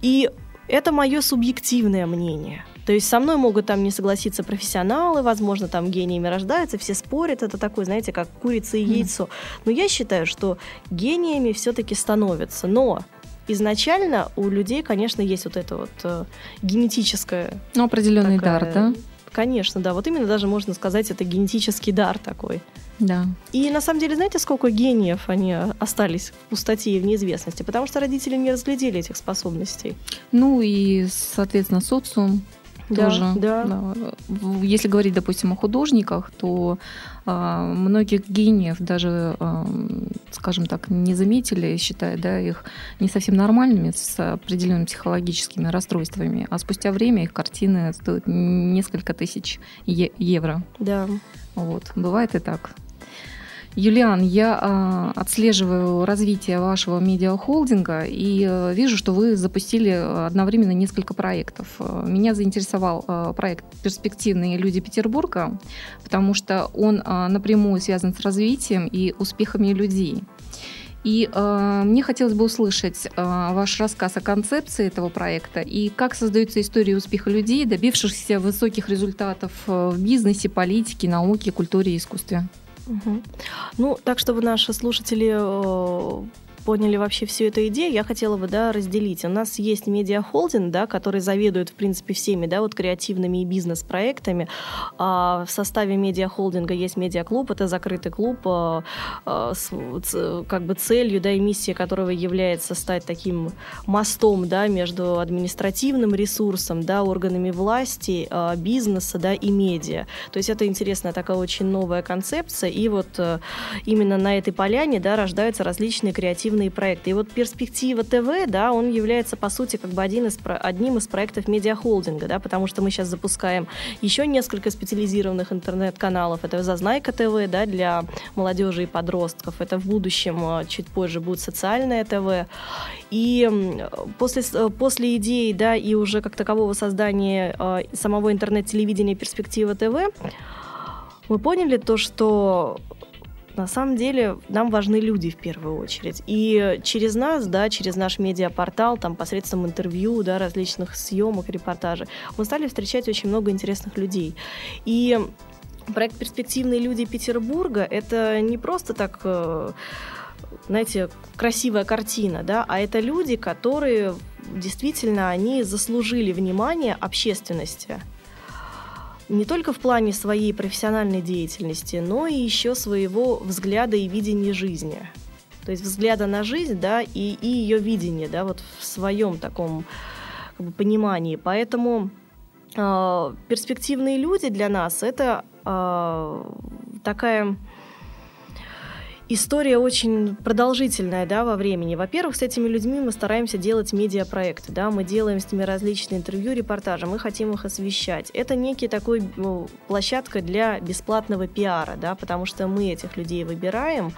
И это мое субъективное мнение. То есть со мной могут там не согласиться профессионалы, возможно, там гениями рождаются, все спорят, это такое, знаете, как курица и яйцо. Но я считаю, что гениями все-таки становятся. Но изначально у людей, конечно, есть вот это вот э, генетическое... Ну, определенный такая, дар, да? Конечно, да. Вот именно даже можно сказать, это генетический дар такой. Да. И на самом деле, знаете, сколько гениев они остались в пустоте и в неизвестности? Потому что родители не разглядели этих способностей. Ну и, соответственно, социум да, тоже. Да. Если говорить, допустим, о художниках, то э, многих гениев даже, э, скажем так, не заметили, считая да, их не совсем нормальными, с определенными психологическими расстройствами, а спустя время их картины стоят несколько тысяч е- евро. Да. Вот. Бывает и так. Юлиан, я э, отслеживаю развитие вашего медиахолдинга и э, вижу, что вы запустили одновременно несколько проектов. Меня заинтересовал э, проект «Перспективные люди Петербурга», потому что он э, напрямую связан с развитием и успехами людей. И э, мне хотелось бы услышать э, ваш рассказ о концепции этого проекта и как создаются истории успеха людей, добившихся высоких результатов в бизнесе, политике, науке, культуре и искусстве. Угу. Ну, так, чтобы наши слушатели э, поняли вообще всю эту идею, я хотела бы да, разделить. У нас есть медиахолдинг, да, который заведует, в принципе, всеми да, вот креативными и бизнес-проектами. А в составе медиахолдинга есть медиаклуб, это закрытый клуб а, а, с, как бы целью да, и миссией которого является стать таким мостом да, между административным ресурсом, да, органами власти, а, бизнеса да, и медиа. То есть это интересная такая очень новая концепция, и вот э, именно на этой поляне да, рождаются различные креативные креативные проекты. И вот «Перспектива ТВ», да, он является, по сути, как бы один из, одним из проектов медиахолдинга, да, потому что мы сейчас запускаем еще несколько специализированных интернет-каналов. Это «Зазнайка ТВ», да, для молодежи и подростков. Это в будущем, а, чуть позже, будет «Социальное ТВ». И после, после идеи, да, и уже как такового создания а, самого интернет-телевидения «Перспектива ТВ», мы поняли то, что на самом деле нам важны люди в первую очередь. И через нас, да, через наш медиапортал, там, посредством интервью, да, различных съемок, репортажей, мы стали встречать очень много интересных людей. И проект «Перспективные люди Петербурга» — это не просто так э, знаете, красивая картина, да, а это люди, которые действительно, они заслужили внимание общественности не только в плане своей профессиональной деятельности, но и еще своего взгляда и видения жизни. То есть взгляда на жизнь, да, и, и ее видение, да, вот в своем таком как бы, понимании. Поэтому э, перспективные люди для нас это э, такая история очень продолжительная, да, во времени. Во-первых, с этими людьми мы стараемся делать медиапроекты, да, мы делаем с ними различные интервью, репортажи, мы хотим их освещать. Это некий такой ну, площадка для бесплатного пиара, да, потому что мы этих людей выбираем,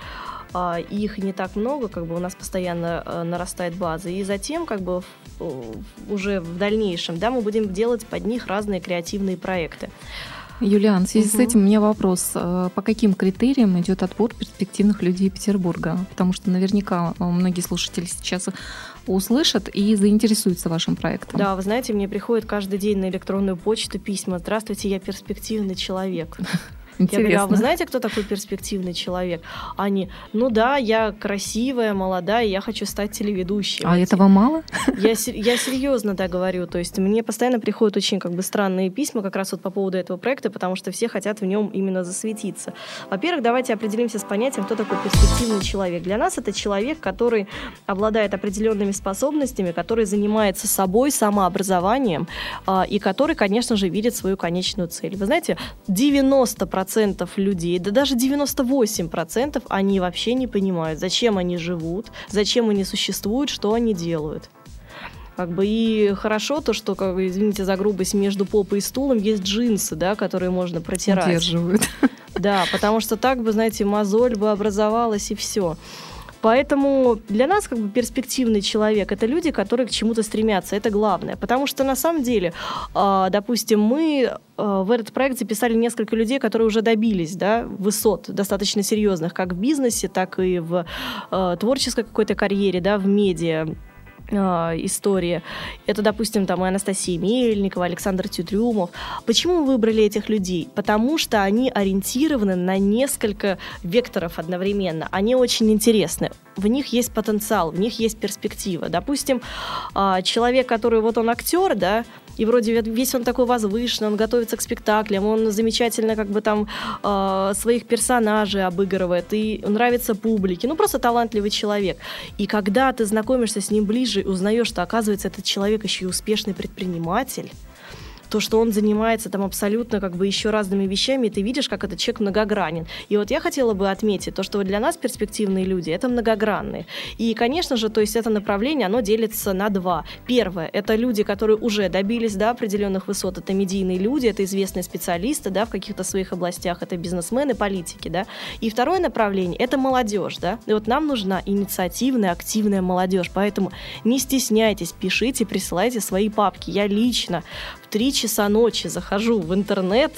а, их не так много, как бы у нас постоянно а, нарастает база, и затем как бы уже в дальнейшем, да, мы будем делать под них разные креативные проекты. Юлиан, в связи угу. с этим у меня вопрос. Э, по каким критериям идет отбор перспективных людей Петербурга? Потому что наверняка э, многие слушатели сейчас услышат и заинтересуются вашим проектом. Да, вы знаете, мне приходит каждый день на электронную почту письма «Здравствуйте, я перспективный человек». Интересно. Я говорю, а вы знаете, кто такой перспективный человек? Они, ну да, я красивая, молодая, я хочу стать телеведущей. А этого мало? Я, я серьезно да говорю, то есть мне постоянно приходят очень как бы странные письма как раз вот по поводу этого проекта, потому что все хотят в нем именно засветиться. Во-первых, давайте определимся с понятием, кто такой перспективный человек. Для нас это человек, который обладает определенными способностями, который занимается собой, самообразованием, э, и который, конечно же, видит свою конечную цель. Вы знаете, 90% 90% людей, да даже 98% они вообще не понимают, зачем они живут, зачем они существуют, что они делают. Как бы и хорошо то, что, как, извините за грубость, между попой и стулом есть джинсы, да, которые можно протирать. Удерживают. Да, потому что так бы, знаете, мозоль бы образовалась и все. Поэтому для нас как бы перспективный человек это люди, которые к чему-то стремятся. Это главное. Потому что на самом деле, а, допустим, мы а, в этот проект записали несколько людей, которые уже добились да, высот достаточно серьезных, как в бизнесе, так и в а, творческой какой-то карьере, да, в медиа истории. Это, допустим, там и Анастасия Мельникова, Александр Тютрюмов. Почему мы выбрали этих людей? Потому что они ориентированы на несколько векторов одновременно. Они очень интересны. В них есть потенциал, в них есть перспектива. Допустим, э, человек, который вот он актер, да, и вроде весь он такой возвышенный, он готовится к спектаклям, он замечательно как бы там э, своих персонажей обыгрывает, и нравится публике, ну просто талантливый человек. И когда ты знакомишься с ним ближе, узнаешь, что оказывается этот человек еще и успешный предприниматель, то, что он занимается там абсолютно как бы еще разными вещами, и ты видишь, как этот человек многогранен. И вот я хотела бы отметить то, что для нас перспективные люди — это многогранные. И, конечно же, то есть это направление, оно делится на два. Первое — это люди, которые уже добились да, определенных высот, это медийные люди, это известные специалисты да, в каких-то своих областях, это бизнесмены, политики. Да. И второе направление — это молодежь. Да. И вот нам нужна инициативная, активная молодежь, поэтому не стесняйтесь, пишите, присылайте свои папки. Я лично в три часа ночи захожу в интернет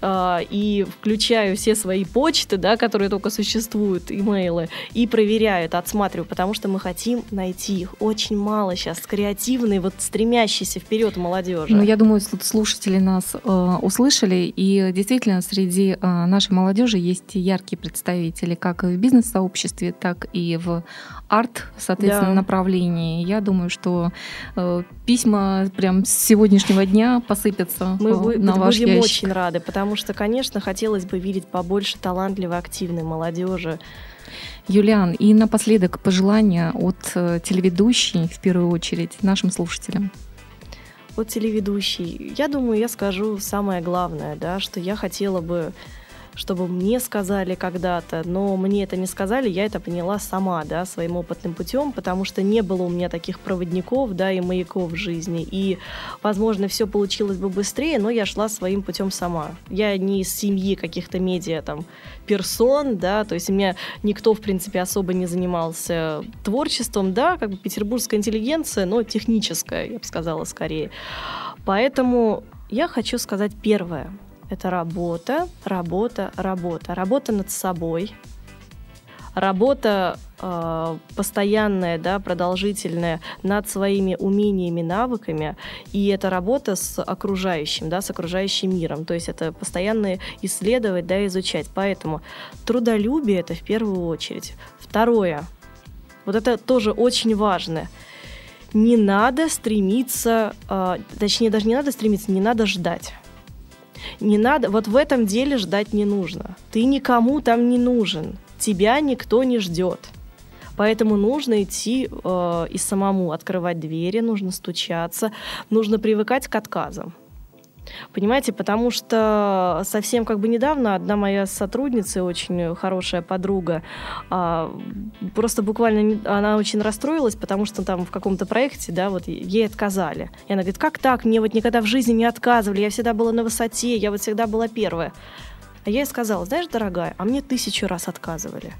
э, и включаю все свои почты, да, которые только существуют, имейлы, и проверяю это, отсматриваю, потому что мы хотим найти их. Очень мало сейчас креативной, вот стремящейся вперед молодежи. Ну, я думаю, слушатели нас э, услышали, и действительно среди э, нашей молодежи есть яркие представители как в бизнес-сообществе, так и в арт, соответственно, да. направлении. Я думаю, что э, письма прям с сегодняшнего дня посыпятся Мы э, на ваш будем ящик. очень рады, потому что, конечно, хотелось бы видеть побольше талантливой, активной молодежи. Юлиан, и напоследок пожелания от э, телеведущей, в первую очередь, нашим слушателям. От телеведущей. Я думаю, я скажу самое главное, да, что я хотела бы чтобы мне сказали когда-то, но мне это не сказали, я это поняла сама, да, своим опытным путем, потому что не было у меня таких проводников, да, и маяков в жизни, и, возможно, все получилось бы быстрее, но я шла своим путем сама. Я не из семьи каких-то медиа, там, персон, да, то есть у меня никто, в принципе, особо не занимался творчеством, да, как бы петербургская интеллигенция, но техническая, я бы сказала, скорее. Поэтому я хочу сказать первое – это работа, работа, работа. Работа над собой, работа э, постоянная, да, продолжительная над своими умениями, навыками, и это работа с окружающим, да, с окружающим миром. То есть это постоянно исследовать, да, изучать. Поэтому трудолюбие это в первую очередь. Второе, вот это тоже очень важно. Не надо стремиться, э, точнее даже не надо стремиться, не надо ждать. Не надо, вот в этом деле ждать не нужно. Ты никому там не нужен. Тебя никто не ждет. Поэтому нужно идти э, и самому открывать двери, нужно стучаться, нужно привыкать к отказам. Понимаете, потому что совсем как бы недавно одна моя сотрудница, очень хорошая подруга, а, просто буквально она очень расстроилась, потому что там в каком-то проекте, да, вот ей отказали. И она говорит, как так? Мне вот никогда в жизни не отказывали, я всегда была на высоте, я вот всегда была первая. А я ей сказала, знаешь, дорогая, а мне тысячу раз отказывали.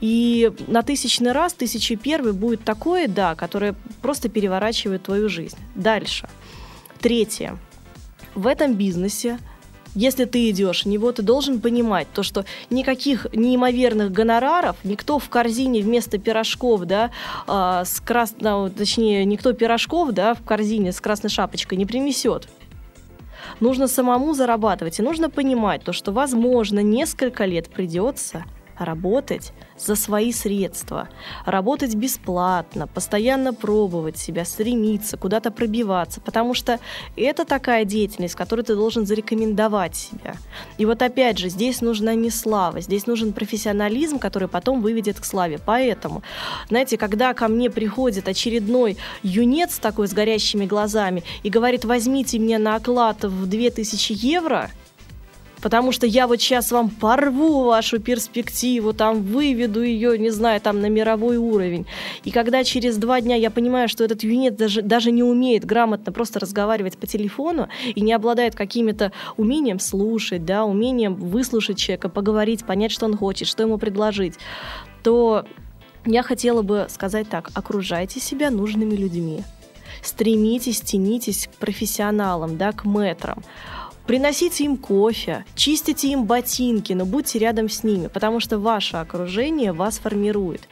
И на тысячный раз, тысячи первый будет такое «да», которое просто переворачивает твою жизнь. Дальше – Третье. В этом бизнесе если ты идешь в него, ты должен понимать то, что никаких неимоверных гонораров никто в корзине вместо пирожков, да, э, с крас... ну, точнее, никто пирожков, да, в корзине с красной шапочкой не принесет. Нужно самому зарабатывать, и нужно понимать то, что, возможно, несколько лет придется работать за свои средства, работать бесплатно, постоянно пробовать себя, стремиться, куда-то пробиваться, потому что это такая деятельность, которой ты должен зарекомендовать себя. И вот опять же, здесь нужна не слава, здесь нужен профессионализм, который потом выведет к славе. Поэтому, знаете, когда ко мне приходит очередной юнец такой с горящими глазами и говорит, возьмите мне на оклад в 2000 евро, потому что я вот сейчас вам порву вашу перспективу, там выведу ее, не знаю, там на мировой уровень. И когда через два дня я понимаю, что этот юнит даже, даже не умеет грамотно просто разговаривать по телефону и не обладает какими-то умением слушать, да, умением выслушать человека, поговорить, понять, что он хочет, что ему предложить, то я хотела бы сказать так, окружайте себя нужными людьми. Стремитесь, тянитесь к профессионалам, да, к мэтрам. Приносите им кофе, чистите им ботинки, но будьте рядом с ними, потому что ваше окружение вас формирует.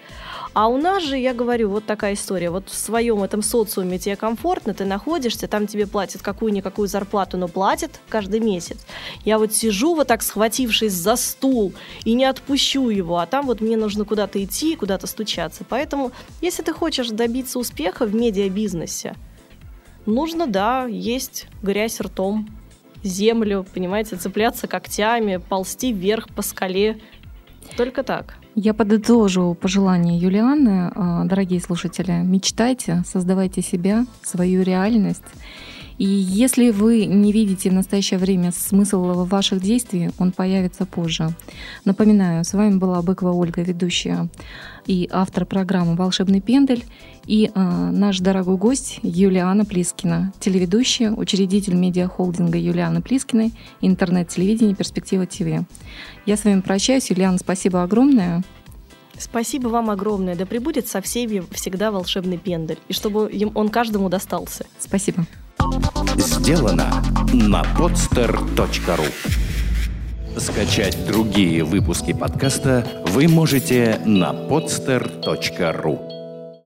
А у нас же, я говорю, вот такая история. Вот в своем этом социуме тебе комфортно, ты находишься, там тебе платят какую-никакую зарплату, но платят каждый месяц. Я вот сижу вот так схватившись за стул и не отпущу его, а там вот мне нужно куда-то идти, куда-то стучаться. Поэтому, если ты хочешь добиться успеха в медиабизнесе, нужно, да, есть грязь ртом, землю, понимаете, цепляться когтями, ползти вверх по скале. Только так. Я подытожу пожелание Юлианы. А, дорогие слушатели, мечтайте, создавайте себя, свою реальность. И если вы не видите в настоящее время смысл ваших действий, он появится позже. Напоминаю, с вами была Быкова Ольга, ведущая и автор программы «Волшебный пендель», и э, наш дорогой гость Юлиана Плискина, телеведущая, учредитель медиахолдинга Юлианы Плискиной, интернет-телевидение «Перспектива ТВ». Я с вами прощаюсь. Юлиана, спасибо огромное. Спасибо вам огромное. Да пребудет со всеми всегда волшебный пендель. И чтобы он каждому достался. Спасибо. Сделано на podster.ru Скачать другие выпуски подкаста вы можете на podster.ru